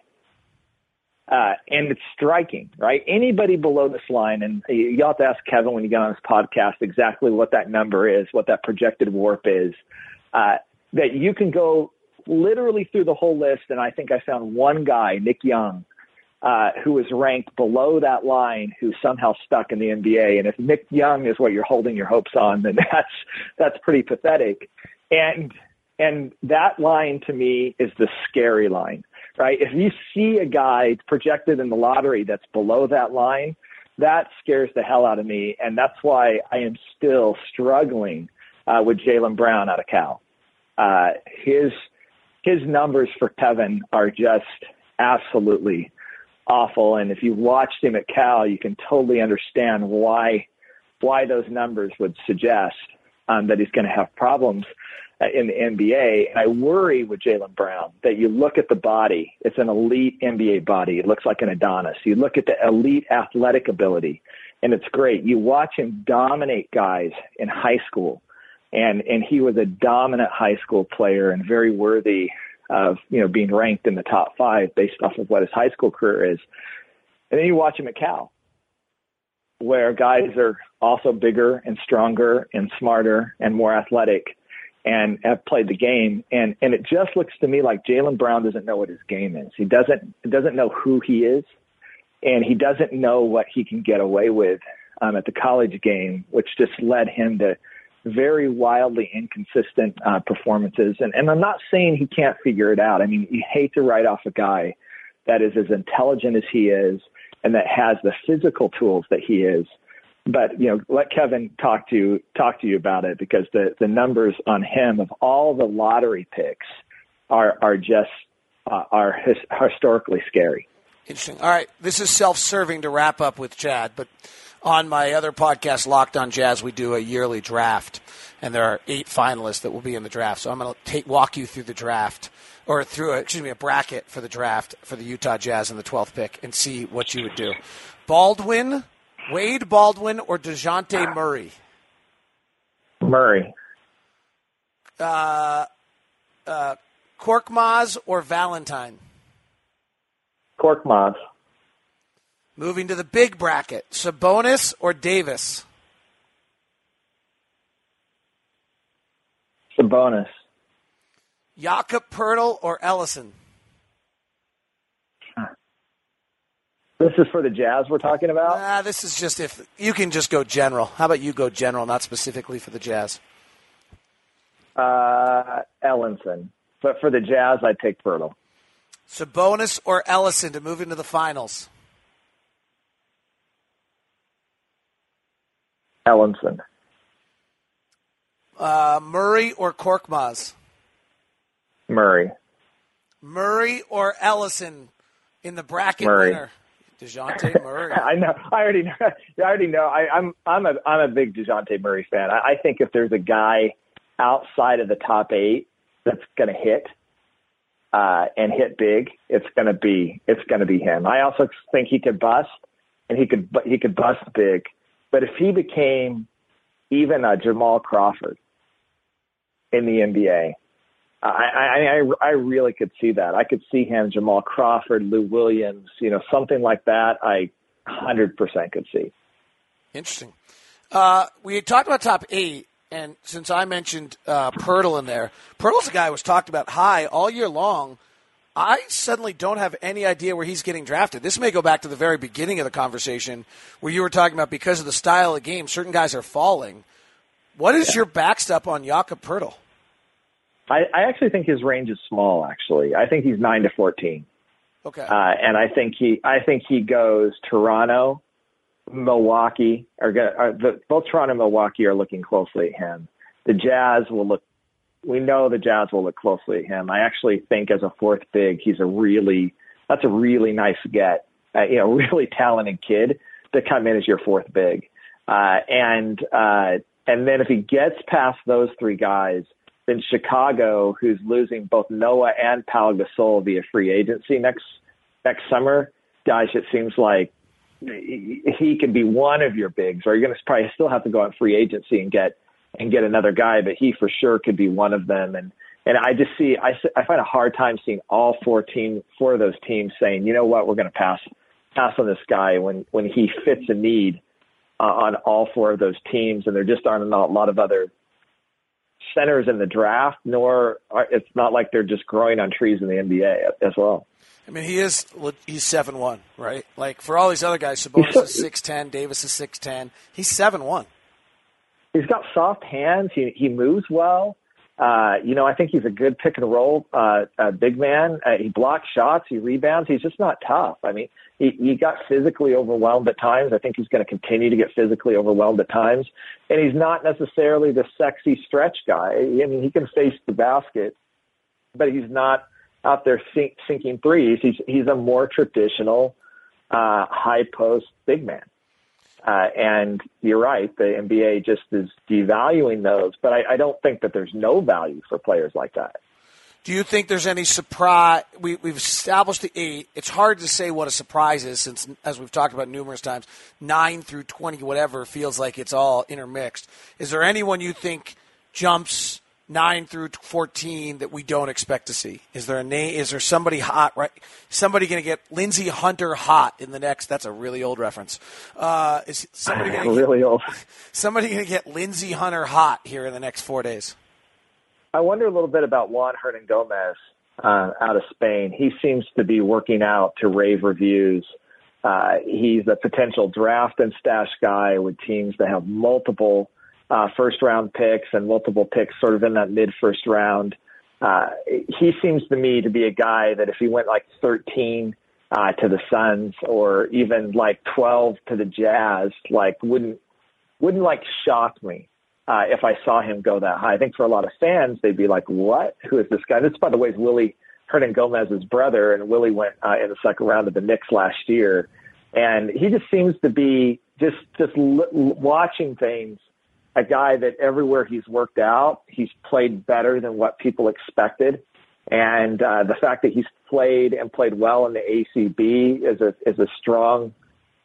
Speaker 2: Uh, and it's striking, right? Anybody below this line, and you have to ask Kevin when you get on his podcast exactly what that number is, what that projected WARP is. Uh, that you can go literally through the whole list, and I think I found one guy, Nick Young, uh, who was ranked below that line who somehow stuck in the NBA. And if Nick Young is what you're holding your hopes on, then that's that's pretty pathetic. And and that line to me is the scary line, right? If you see a guy projected in the lottery that's below that line, that scares the hell out of me, and that's why I am still struggling uh, with Jaylen Brown out of Cal. Uh, his his numbers for Kevin are just absolutely awful. And if you watched him at Cal, you can totally understand why why those numbers would suggest um, that he's going to have problems uh, in the NBA. And I worry with Jaylen Brown that you look at the body; it's an elite NBA body. It looks like an Adonis. You look at the elite athletic ability, and it's great. You watch him dominate guys in high school. And and he was a dominant high school player and very worthy of you know being ranked in the top five based off of what his high school career is. And then you watch him at Cal, where guys are also bigger and stronger and smarter and more athletic and have played the game. And and it just looks to me like Jaylen Brown doesn't know what his game is. He doesn't doesn't know who he is, and he doesn't know what he can get away with um, at the college game, which just led him to very wildly inconsistent uh, performances. And, and I'm not saying he can't figure it out. I mean, you hate to write off a guy that is as intelligent as he is and that has the physical tools that he is. But you know, let Kevin talk to you talk to you about it because the the numbers on him of all the lottery picks are are just uh, are his, historically scary.
Speaker 1: Interesting. All right, this is self-serving to wrap up with Chad, but on my other podcast, Locked On Jazz, we do a yearly draft, and there are eight finalists that will be in the draft. So I'm going to walk you through the draft, or through a, excuse me a bracket for the draft for the Utah Jazz in the 12th pick, and see what you would do. Baldwin, Wade Baldwin, or Dejounte Murray.
Speaker 2: Murray.
Speaker 1: Uh, uh, Korkmaz or Valentine.
Speaker 2: Korkmaz.
Speaker 1: Moving to the big bracket, Sabonis or Davis?
Speaker 2: Sabonis.
Speaker 1: Jakob or Ellenson?
Speaker 2: This is for the Jazz we're talking about.
Speaker 1: Nah, this is just if you can just go general. How about you go general, not specifically for the Jazz?
Speaker 2: Uh, Ellenson, but for the Jazz, I'd take Poeltl.
Speaker 1: Sabonis or Ellenson to move into the finals?
Speaker 2: Ellenson.
Speaker 1: Uh, Murray or Korkmaz?
Speaker 2: Murray.
Speaker 1: Murray or Ellenson in the bracket
Speaker 2: Murray.
Speaker 1: winner? Dejounte Murray.
Speaker 2: I know. I already know. I already know. I, I'm I'm a I'm a big Dejounte Murray fan. I, I think if there's a guy outside of the top eight that's going to hit uh, and hit big, it's going to be it's going to be him. I also think he could bust, and he could he could bust big. But if he became even a Jamal Crawford in the NBA, I, I, I, I really could see that. I could see him, Jamal Crawford, Lou Williams, you know, something like that. I 100% could see.
Speaker 1: Interesting. Uh, we had talked about top eight, and since I mentioned uh, Poeltl in there, Poeltl's a guy who was talked about high all year long. I suddenly don't have any idea where he's getting drafted. This may go back to the very beginning of the conversation where you were talking about because of the style of game, certain guys are falling. What is your backstop on Jakob Poeltl?
Speaker 2: I, I actually think his range is small. Actually, I think he's nine to fourteen.
Speaker 1: Okay.
Speaker 2: Uh, and I think he, I think he goes Toronto, Milwaukee, are, go- are the, both Toronto and Milwaukee are looking closely at him. The Jazz will look. We know the Jazz will look closely at him. I actually think as a fourth big, he's a really that's a really nice get. Uh, you know, really talented kid to come in as your fourth big. Uh, and uh, and then if he gets past those three guys, then Chicago, who's losing both Noah and Pau Gasol via free agency next next summer, guys, it seems like he could be one of your bigs, or you're going to probably still have to go on free agency and get and get another guy, but he for sure could be one of them. And and I just see I I find a hard time seeing all four team four of those teams saying, you know what, we're going to pass pass on this guy when when he fits a need uh, on all four of those teams, and there just aren't a lot of other centers in the draft, nor are, it's not like they're just growing on trees in the NBA as well.
Speaker 1: I mean, he is he's seven one, right? Like for all these other guys, Sabonis is six ten, Davis is six ten. He's seven one.
Speaker 2: He's got soft hands. He he moves well. Uh, you know, I think he's a good pick and roll uh, uh, big man. Uh, he blocks shots. He rebounds. He's just not tough. I mean, he, he got physically overwhelmed at times. I think he's going to continue to get physically overwhelmed at times. And he's not necessarily the sexy stretch guy. I mean, he can face the basket, but he's not out there sink, sinking threes. He's he's a more traditional uh, high post big man. Uh, and you're right, the NBA just is devaluing those, but I, I don't think that there's no value for players like that.
Speaker 1: Do you think there's any surprise? We, we've established the eight. It's hard to say what a surprise is since, as we've talked about numerous times, nine through 20, whatever, feels like it's all intermixed. Is there anyone you think jumps nine through 14 that we don't expect to see? Is there a name? Is there somebody hot, right? Somebody going to get Lindsey Hunter hot in the next, that's a really old reference. Uh, is somebody going to
Speaker 2: really
Speaker 1: get,
Speaker 2: old?
Speaker 1: Somebody going to get Lindsey Hunter hot here in the next four days?
Speaker 2: I wonder a little bit about Juan Hernangómez uh, out of Spain. He seems to be working out to rave reviews. Uh, he's a potential draft and stash guy with teams that have multiple uh, first round picks and multiple picks sort of in that mid first round. Uh, he seems to me to be a guy that if he went like 13 uh, to the Suns or even like 12 to the Jazz, like wouldn't wouldn't like shock me uh, if I saw him go that high. I think for a lot of fans, they'd be like, "What? Who is this guy?" This, by the way, is Willie Hernan Gomez's brother, and Willie went uh, in the second round of the Knicks last year, and he just seems to be just just l- watching things. A guy that everywhere he's worked out, he's played better than what people expected, and uh, the fact that he's played and played well in the ACB is a is a strong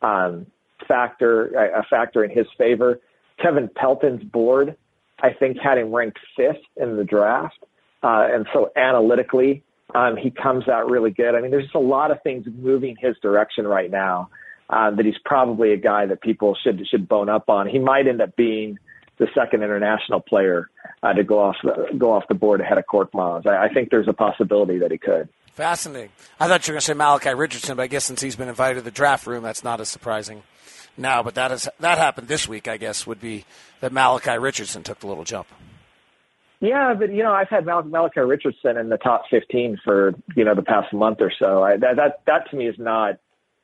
Speaker 2: um, factor, a factor in his favor. Kevin Pelton's board, I think, had him ranked fifth in the draft. Uh, and so analytically, um, he comes out really good. I mean, there's just a lot of things moving his direction right now uh, that he's probably a guy that people should should bone up on. He might end up being the second international player uh, to go off the, go off the board ahead of Korkmaz. I, I think there's a possibility that he could.
Speaker 1: Fascinating. I thought you were going to say Malachi Richardson, but I guess since he's been invited to the draft room, that's not as surprising now. But that is that happened this week. I guess would be that Malachi Richardson took the little jump.
Speaker 2: Yeah, but you know, I've had Mal- Malachi Richardson in the top 15 for you know the past month or so. I, that that that to me is not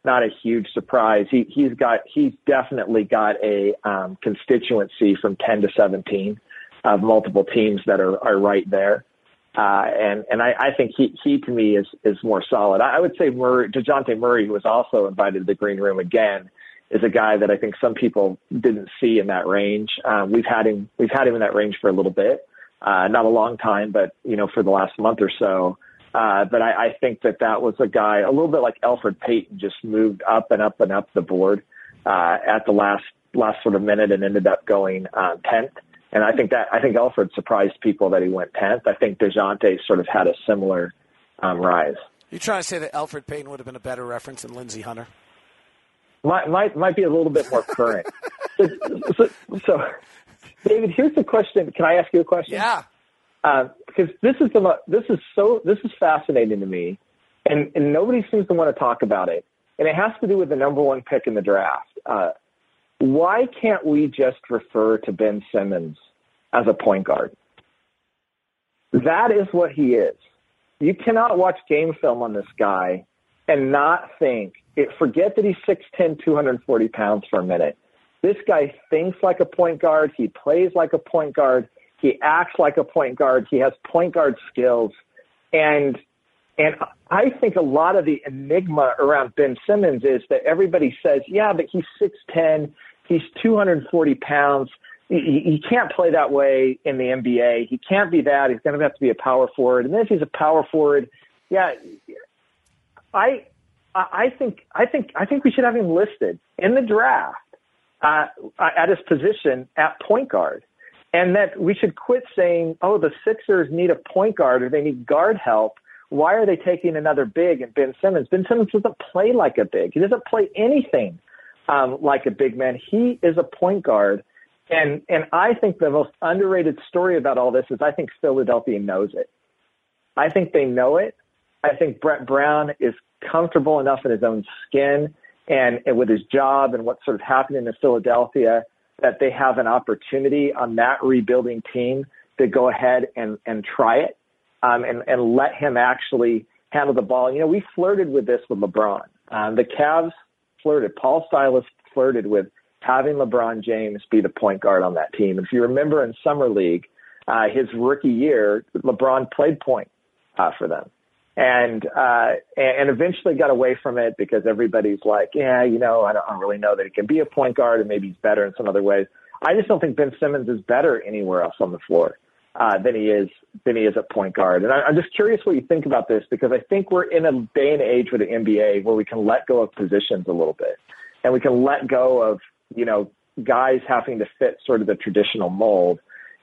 Speaker 2: not a huge surprise. He he's got he's definitely got a um, constituency from 10 to 17 of multiple teams that are are right there. Uh, and and I, I think he he to me is is more solid. I, I would say Murray, Dejounte Murray, who was also invited to the green room again, is a guy that I think some people didn't see in that range. Um, we've had him we've had him in that range for a little bit uh, not a long time, but you know, for the last month or so. Uh, but I, I think that that was a guy a little bit like Alfred Payton, just moved up and up and up the board uh, at the last last sort of minute and ended up going uh, tenth. And I think that I think Alfred surprised people that he went tenth. I think Dejounte sort of had a similar um, rise.
Speaker 1: You trying to say that Alfred Payton would have been a better reference than Lindsey Hunter?
Speaker 2: Might might might be a little bit more current. so, so, so David, here's the question. Can I ask you a question?
Speaker 1: Yeah.
Speaker 2: Uh, because this is the this is so this is fascinating to me, and and nobody seems to want to talk about it. And it has to do with the number one pick in the draft. Uh, why can't we just refer to Ben Simmons as a point guard? That is what he is. You cannot watch game film on this guy and not think, it, forget that he's 6'10, 240 pounds for a minute. This guy thinks like a point guard. He plays like a point guard. He acts like a point guard. He has point guard skills. And and I think a lot of the enigma around Ben Simmons is that everybody says, yeah, but he's 6'10, he's 240 pounds. He, he can't play that way in the NBA. He can't be that. He's going to have to be a power forward. And then if he's a power forward, yeah, I, I think, I think, I think we should have him listed in the draft uh, at his position at point guard. And that we should quit saying, oh, the Sixers need a point guard or they need guard help. Why are they taking another big and Ben Simmons? Ben Simmons doesn't play like a big. He doesn't play anything um, like a big man. He is a point guard. And, and I think the most underrated story about all this is I think Philadelphia knows it. I think they know it. I think Brett Brown is comfortable enough in his own skin and, and with his job and what's sort of happening in Philadelphia, that they have an opportunity on that rebuilding team to go ahead and, and try it um, and, and let him actually handle the ball. You know, we flirted with this with LeBron. Um, the Cavs flirted. Paul Silas flirted with having LeBron James be the point guard on that team. And if you remember in summer league, uh, his rookie year, LeBron played point uh, for them and uh, and eventually got away from it because everybody's like, yeah, you know, I don't, I don't really know that he can be a point guard, and maybe he's better in some other ways. I just don't think Ben Simmons is better anywhere else on the floor uh, than he is than he is at point guard. And I, I'm just curious what you think about this because I think we're in a day and age with the NBA where we can let go of positions a little bit, and we can let go of you know guys having to fit sort of the traditional mold.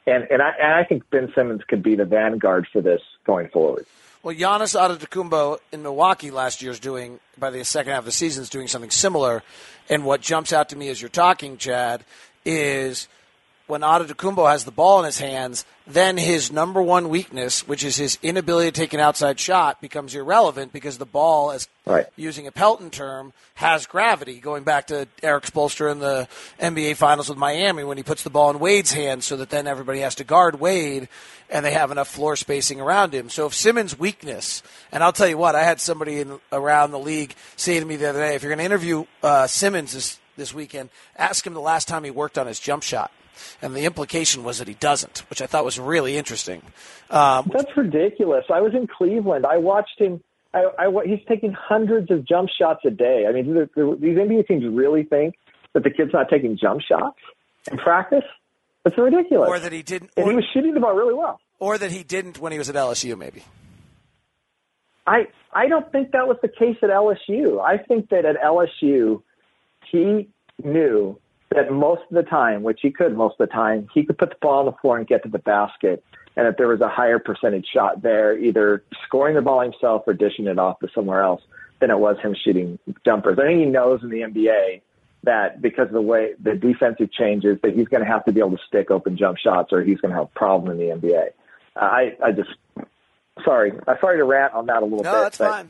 Speaker 2: And and I, and I think Ben Simmons could be the vanguard for this going forward.
Speaker 1: Well, Giannis Antetokounmpo in Milwaukee last year is doing by the second half of the season is doing something similar. And what jumps out to me as you're talking, Chad, is when Antetokounmpo has the ball in his hands, then his number one weakness, which is his inability to take an outside shot, becomes irrelevant because the ball, as right. using a Pelton term, has gravity. Going back to Erik Spoelstra in the NBA Finals with Miami, when he puts the ball in Wade's hands, so that then everybody has to guard Wade, and they have enough floor spacing around him. So if Simmons' weakness, and I'll tell you what, I had somebody in, around the league say to me the other day, if you're going to interview uh, Simmons this this weekend, ask him the last time he worked on his jump shot and the implication was that he doesn't, which I thought was really interesting.
Speaker 2: Um, That's ridiculous. I was in Cleveland. I watched him. I, I, he's taking hundreds of jump shots a day. I mean, the, the, these NBA teams really think that the kid's not taking jump shots in practice. It's ridiculous.
Speaker 1: Or that he didn't.
Speaker 2: And
Speaker 1: or,
Speaker 2: he was shooting the ball really well.
Speaker 1: Or that he didn't when he was at LSU, maybe.
Speaker 2: I I don't think that was the case at LSU. I think that at LSU, he knew that most of the time, which he could most of the time, he could put the ball on the floor and get to the basket. And if there was a higher percentage shot there, either scoring the ball himself or dishing it off to somewhere else, than it was him shooting jumpers. I think he knows in the NBA that because of the way the defensive changes, that he's going to have to be able to stick open jump shots, or he's going to have a problem in the NBA. I I just sorry, I'm sorry to rant on that a little
Speaker 1: no,
Speaker 2: bit.
Speaker 1: No, that's fine.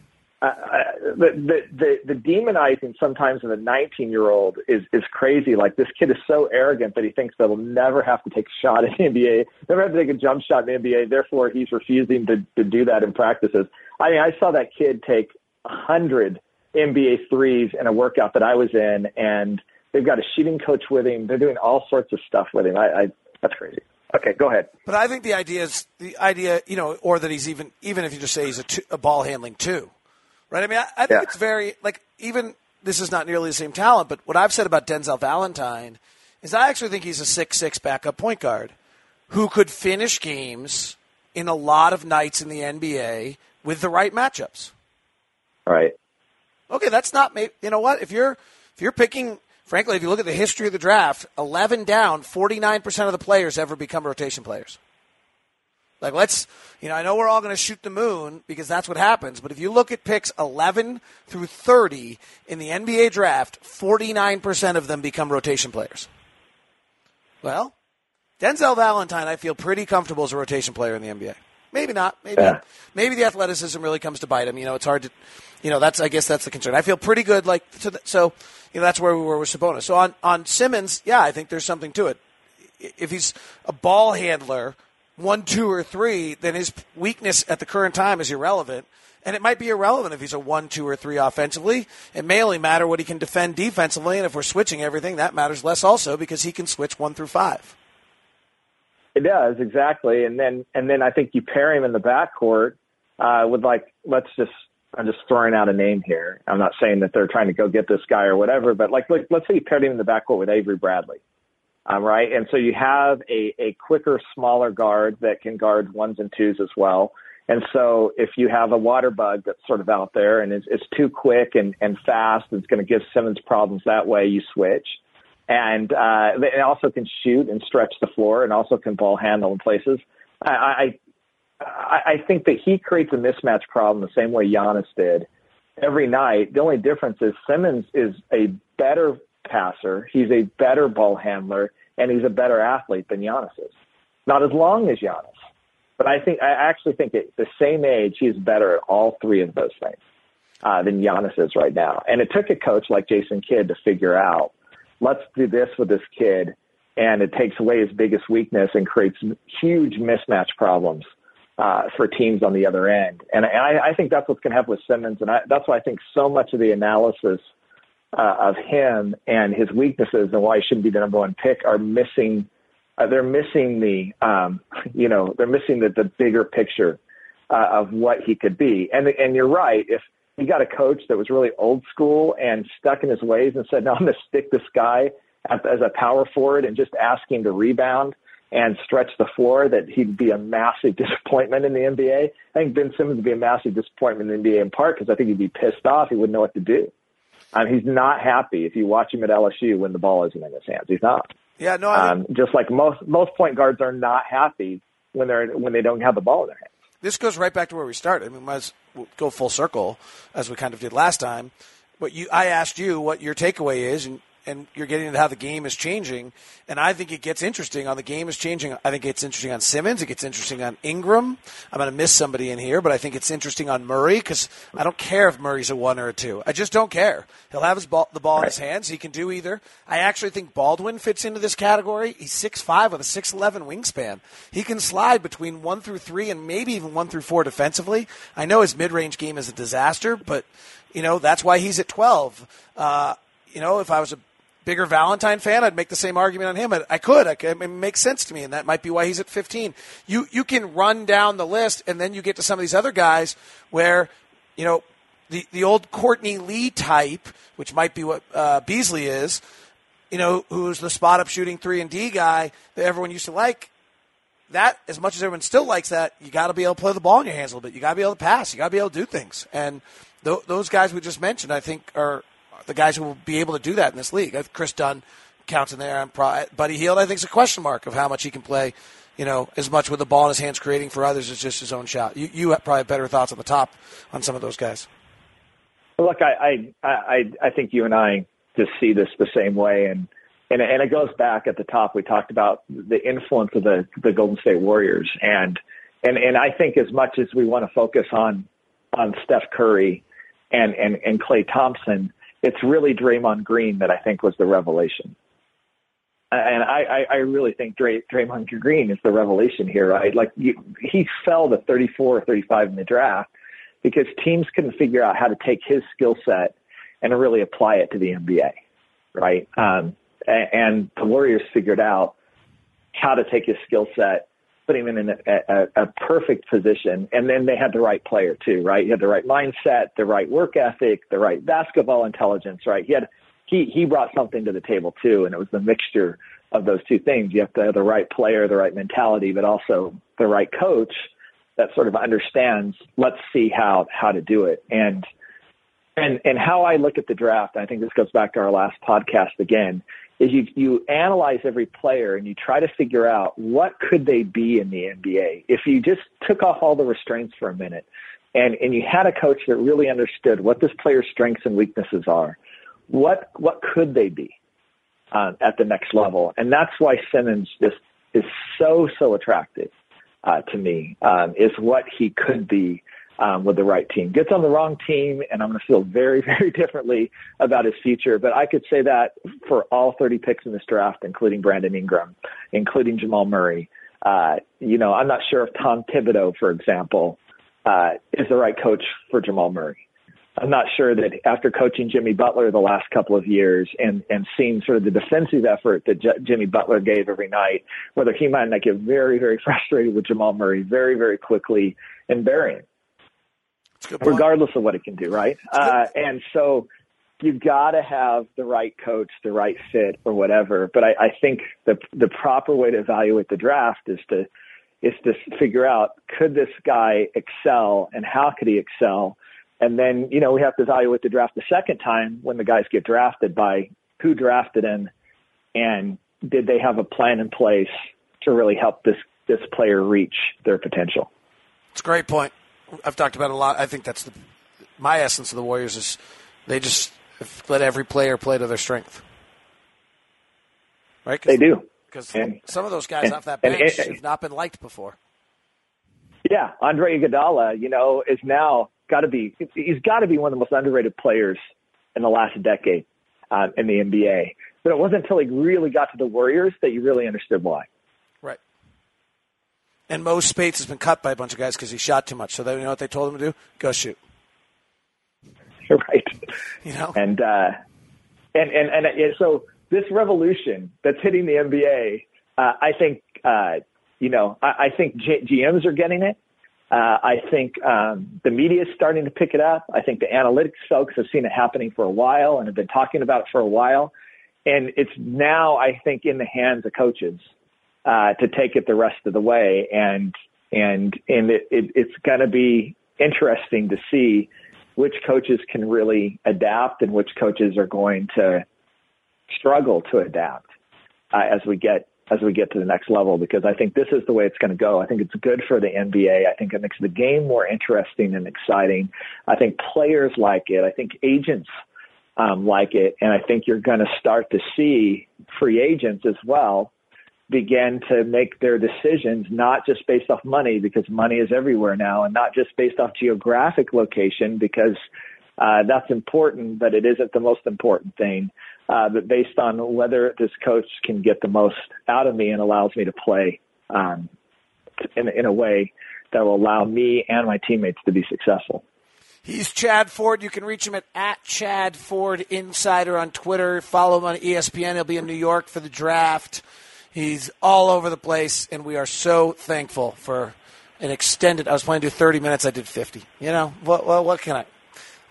Speaker 2: The the the demonizing sometimes of a 19 year old is is crazy. Like this kid is so arrogant that he thinks that he'll never have to take a shot in the NBA, never have to take a jump shot in the NBA. Therefore, he's refusing to to do that in practices. I mean, I saw that kid take a hundred NBA threes in a workout that I was in, and they've got a shooting coach with him. They're doing all sorts of stuff with him. I, I that's crazy. Okay, go ahead.
Speaker 1: But I think the idea is the idea, you know, or that he's even even if you just say he's a, two, a ball handling two, right? I mean, I, I think
Speaker 2: Yeah.
Speaker 1: it's very like even this is not nearly the same talent, but what I've said about Denzel Valentine is I actually think he's a six six backup point guard who could finish games in a lot of nights in the NBA with the right matchups.
Speaker 2: Right.
Speaker 1: Okay, that's not you know what if you're if you're picking frankly if you look at the history of the draft, 11 down, 49% of the players ever become rotation players. Like let's you know I know we're all going to shoot the moon because that's what happens, but if you look at picks 11 through 30 in the NBA draft, 49% of them become rotation players. Well, Denzel Valentine I feel pretty comfortable as a rotation player in the NBA. Maybe not. Maybe
Speaker 2: Yeah.
Speaker 1: maybe the athleticism really comes to bite him. You know, it's hard to, you know, that's I guess that's the concern. I feel pretty good. Like to the, so, you know, that's where we were with Sabonis. So on on Simmons, yeah, I think there's something to it. If he's a ball handler, one, two, or three, then his weakness at the current time is irrelevant. And it might be irrelevant if he's a one, two, or three offensively. It may only matter what he can defend defensively. And if we're switching everything, that matters less also because he can switch one through five.
Speaker 2: It does exactly, and then and then I think you pair him in the backcourt uh, with like let's just I'm just throwing out a name here. I'm not saying that they're trying to go get this guy or whatever, but like look, let's say you paired him in the backcourt with Avery Bradley, um, right? And so you have a a quicker, smaller guard that can guard ones and twos as well. And so if you have a water bug that's sort of out there and it's, it's too quick and, and fast, it's going to give Simmons problems that way. You switch and uh, they also can shoot and stretch the floor, and also can ball handle in places. I, I I think that he creates a mismatch problem the same way Giannis did every night. The only difference is Simmons is a better passer, he's a better ball handler, and he's a better athlete than Giannis is. Not as long as Giannis, but I think I actually think at the same age he's better at all three of those things uh, than Giannis is right now. And it took a coach like Jason Kidd to figure out let's do this with this kid. And it takes away his biggest weakness and creates huge mismatch problems uh, for teams on the other end. And, and I, I think that's what's going to happen with Simmons. And I, that's why I think so much of the analysis uh, of him and his weaknesses and why he shouldn't be the number one pick are missing. Uh, they're missing the, um, you know, they're missing the, the bigger picture uh, of what he could be. And and you're right. If he got a coach that was really old school and stuck in his ways and said, "No, I'm going to stick this guy as as a power forward and just ask him to rebound and stretch the floor," that he'd be a massive disappointment in the NBA. I think Ben Simmons would be a massive disappointment in the NBA in part because I think he'd be pissed off. He wouldn't know what to do. Um, he's not happy if you watch him at LSU when the ball isn't in his hands. He's not.
Speaker 1: Yeah, no, I
Speaker 2: Um, just like most most point guards are not happy when they're when they don't have the ball in their hands.
Speaker 1: this goes right back to where we started. I mean, we might as well go full circle as we kind of did last time. But you, I asked you what your takeaway is, and, and you're getting into how the game is changing. And I think it gets interesting on the game is changing. I think it's interesting on Simmons. It gets interesting on Ingram. I'm going to miss somebody in here, but I think it's interesting on Murray because I don't care if Murray's a one or a two. I just don't care. He'll have his ball, the ball in his hands. He can do either. I actually think Baldwin fits into this category. He's six five with a six eleven wingspan. He can slide between one through three and maybe even one through four defensively. I know his mid range game is a disaster, but you know that's why he's at twelve. Uh, you know, if I was a bigger Valentine fan, I'd make the same argument on him. I, I could. I. It makes sense to me, and that might be why he's at 15. You you can run down the list, and then you get to some of these other guys where, you know, the the old Courtney Lee type, which might be what uh, Beasley is, you know, who's the spot up shooting three and D guy that everyone used to like. That as much as everyone still likes that, you got to be able to play the ball in your hands a little bit. You got to be able to pass. You got to be able to do things. And th- those guys we just mentioned, I think, are the guys who will be able to do that in this league. Uh, Kris Dunn counts in there. Pro- uh, Buddy Hield, I think, is a question mark of how much he can play. You know, as much with the ball in his hands, creating for others as just his own shot. You, you have probably better thoughts on the top on some of those guys.
Speaker 2: Look, I, I, I, I think you and I just see this the same way. And and and it goes back at the top. We talked about the influence of the the Golden State Warriors, and and and I think as much as we want to focus on on Steph Curry and and and Klay Thompson, it's really Draymond Green that I think was the revelation. And I, I really think Dray, Draymond Green is the revelation here, right? Like you, he fell to 34 or 35 in the draft because teams couldn't figure out how to take his skill set and really apply it to the NBA, right? Um, and the Warriors figured out how to take his skill set, put him in a, a, a perfect position, and then they had the right player too, right? He had the right mindset, the right work ethic, the right basketball intelligence, right? He had he he brought something to the table too, and it was the mixture of those two things. You have to have the right player, the right mentality, but also the right coach that sort of understands. Let's see how how to do it, and and and how I look at the draft. I think this goes back to our last podcast again is you you analyze every player and you try to figure out what could they be in the NBA if you just took off all the restraints for a minute and and you had a coach that really understood what this player's strengths and weaknesses are what what could they be uh, at the next level? And that's why Simmons just is so so attractive uh, to me um, is what he could be um, with the right team. Gets on the wrong team, and I'm going to feel very, very differently about his future. But I could say that for all 30 picks in this draft, including Brandon Ingram, including Jamal Murray. Uh, you know, I'm not sure if Tom Thibodeau, for example, uh, is the right coach for Jamal Murray. I'm not sure that after coaching Jimmy Butler the last couple of years and and seeing sort of the defensive effort that J- Jimmy Butler gave every night, whether he might not get very very frustrated with Jamal Murray very very quickly and bury him regardless of what it can do, right? Uh, and so you've got to have the right coach, the right fit, or whatever. But I, I think the the proper way to evaluate the draft is to is to figure out could this guy excel and how could he excel, and then you know we have to evaluate the draft the second time when the guys get drafted by who drafted him, and did they have a plan in place to really help this this player reach their potential.
Speaker 1: It's a great point. I've talked about a lot. I think that's the my essence of the Warriors is they just let every player play to their strength. Right?
Speaker 2: They do.
Speaker 1: Because some of those guys and, off that bench and, and, have not been liked before.
Speaker 2: Yeah, Andre Iguodala, you know, is now got to be he's got to be one of the most underrated players in the last decade um, in the NBA. But it wasn't until he really got to the Warriors that you really understood why.
Speaker 1: And Mo Speights has been cut by a bunch of guys because he shot too much. So they, you know what they told him to do? Go shoot.
Speaker 2: Right.
Speaker 1: You know.
Speaker 2: And uh, and and and, and so this revolution that's hitting the NBA, uh, I think uh, you know, I, I think G- GMs are getting it. Uh, I think um, the media is starting to pick it up. I think the analytics folks have seen it happening for a while and have been talking about it for a while. And it's now, I think, in the hands of coaches uh, to take it the rest of the way. And and and it, it, it's going to be interesting to see which coaches can really adapt and which coaches are going to struggle to adapt uh, as we get as we get to the next level because I think this is the way it's going to go. I think it's good for the NBA. I think it makes the game more interesting and exciting. I think players like it. I think agents um, like it, and I think you're going to start to see free agents as well begin to make their decisions not just based off money because money is everywhere now and not just based off geographic location because uh, that's important, but it isn't the most important thing. Uh, but based on whether this coach can get the most out of me and allows me to play um, in, in a way that will allow me and my teammates to be successful.
Speaker 1: He's Chad Ford. You can reach him at, at Chad Ford Insider on Twitter. Follow him on ESPN. He'll be in New York for the draft. He's all over the place, and we are so thankful for an extended. I was planning to do 30 minutes. I did 50. You know, what, what, what can I?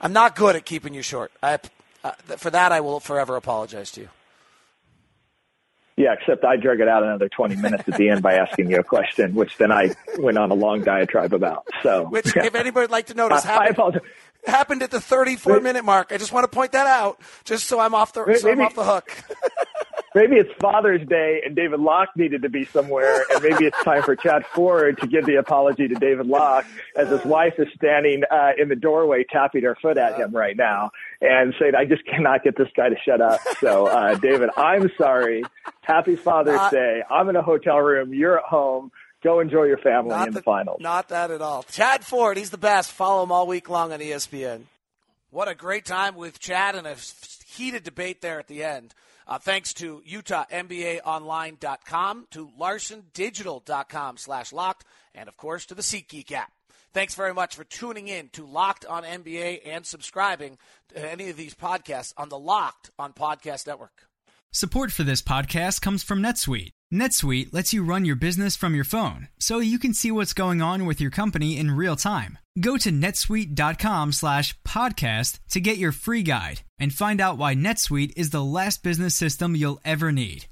Speaker 1: I'm not good at keeping you short. I, uh, for that, I will forever apologize to you.
Speaker 2: Yeah, except I drug it out another 20 minutes at the end by asking you a question, which then I went on a long diatribe about. So,
Speaker 1: which, if anybody would like to notice, happened, happened at the 34 minute mark. I just want to point that out, just so I'm off the, so I'm off the hook.
Speaker 2: maybe it's Father's Day and David Locke needed to be somewhere, and maybe it's time for Chad Ford to give the apology to David Locke as his wife is standing uh, in the doorway tapping her foot at him right now and saying, "I just cannot get this guy to shut up." So, uh, David, I'm sorry. Happy Father's not, Day. I'm in a hotel room. You're at home. Go enjoy your family in the, the finals.
Speaker 1: Not that at all. Chad Ford, he's the best. Follow him all week long on ESPN. What a great time with Chad and a heated debate there at the end. Uh, thanks to UtahMBAOnline.com, to LarsonDigital.com slash locked, and of course to the SeatGeek app. Thanks very much for tuning in to Locked on NBA and subscribing to any of these podcasts on the Locked on Podcast Network.
Speaker 3: Support for this podcast comes from NetSuite. NetSuite lets you run your business from your phone, so you can see what's going on with your company in real time. Go to netsuite.com slash podcast to get your free guide and find out why NetSuite is the last business system you'll ever need.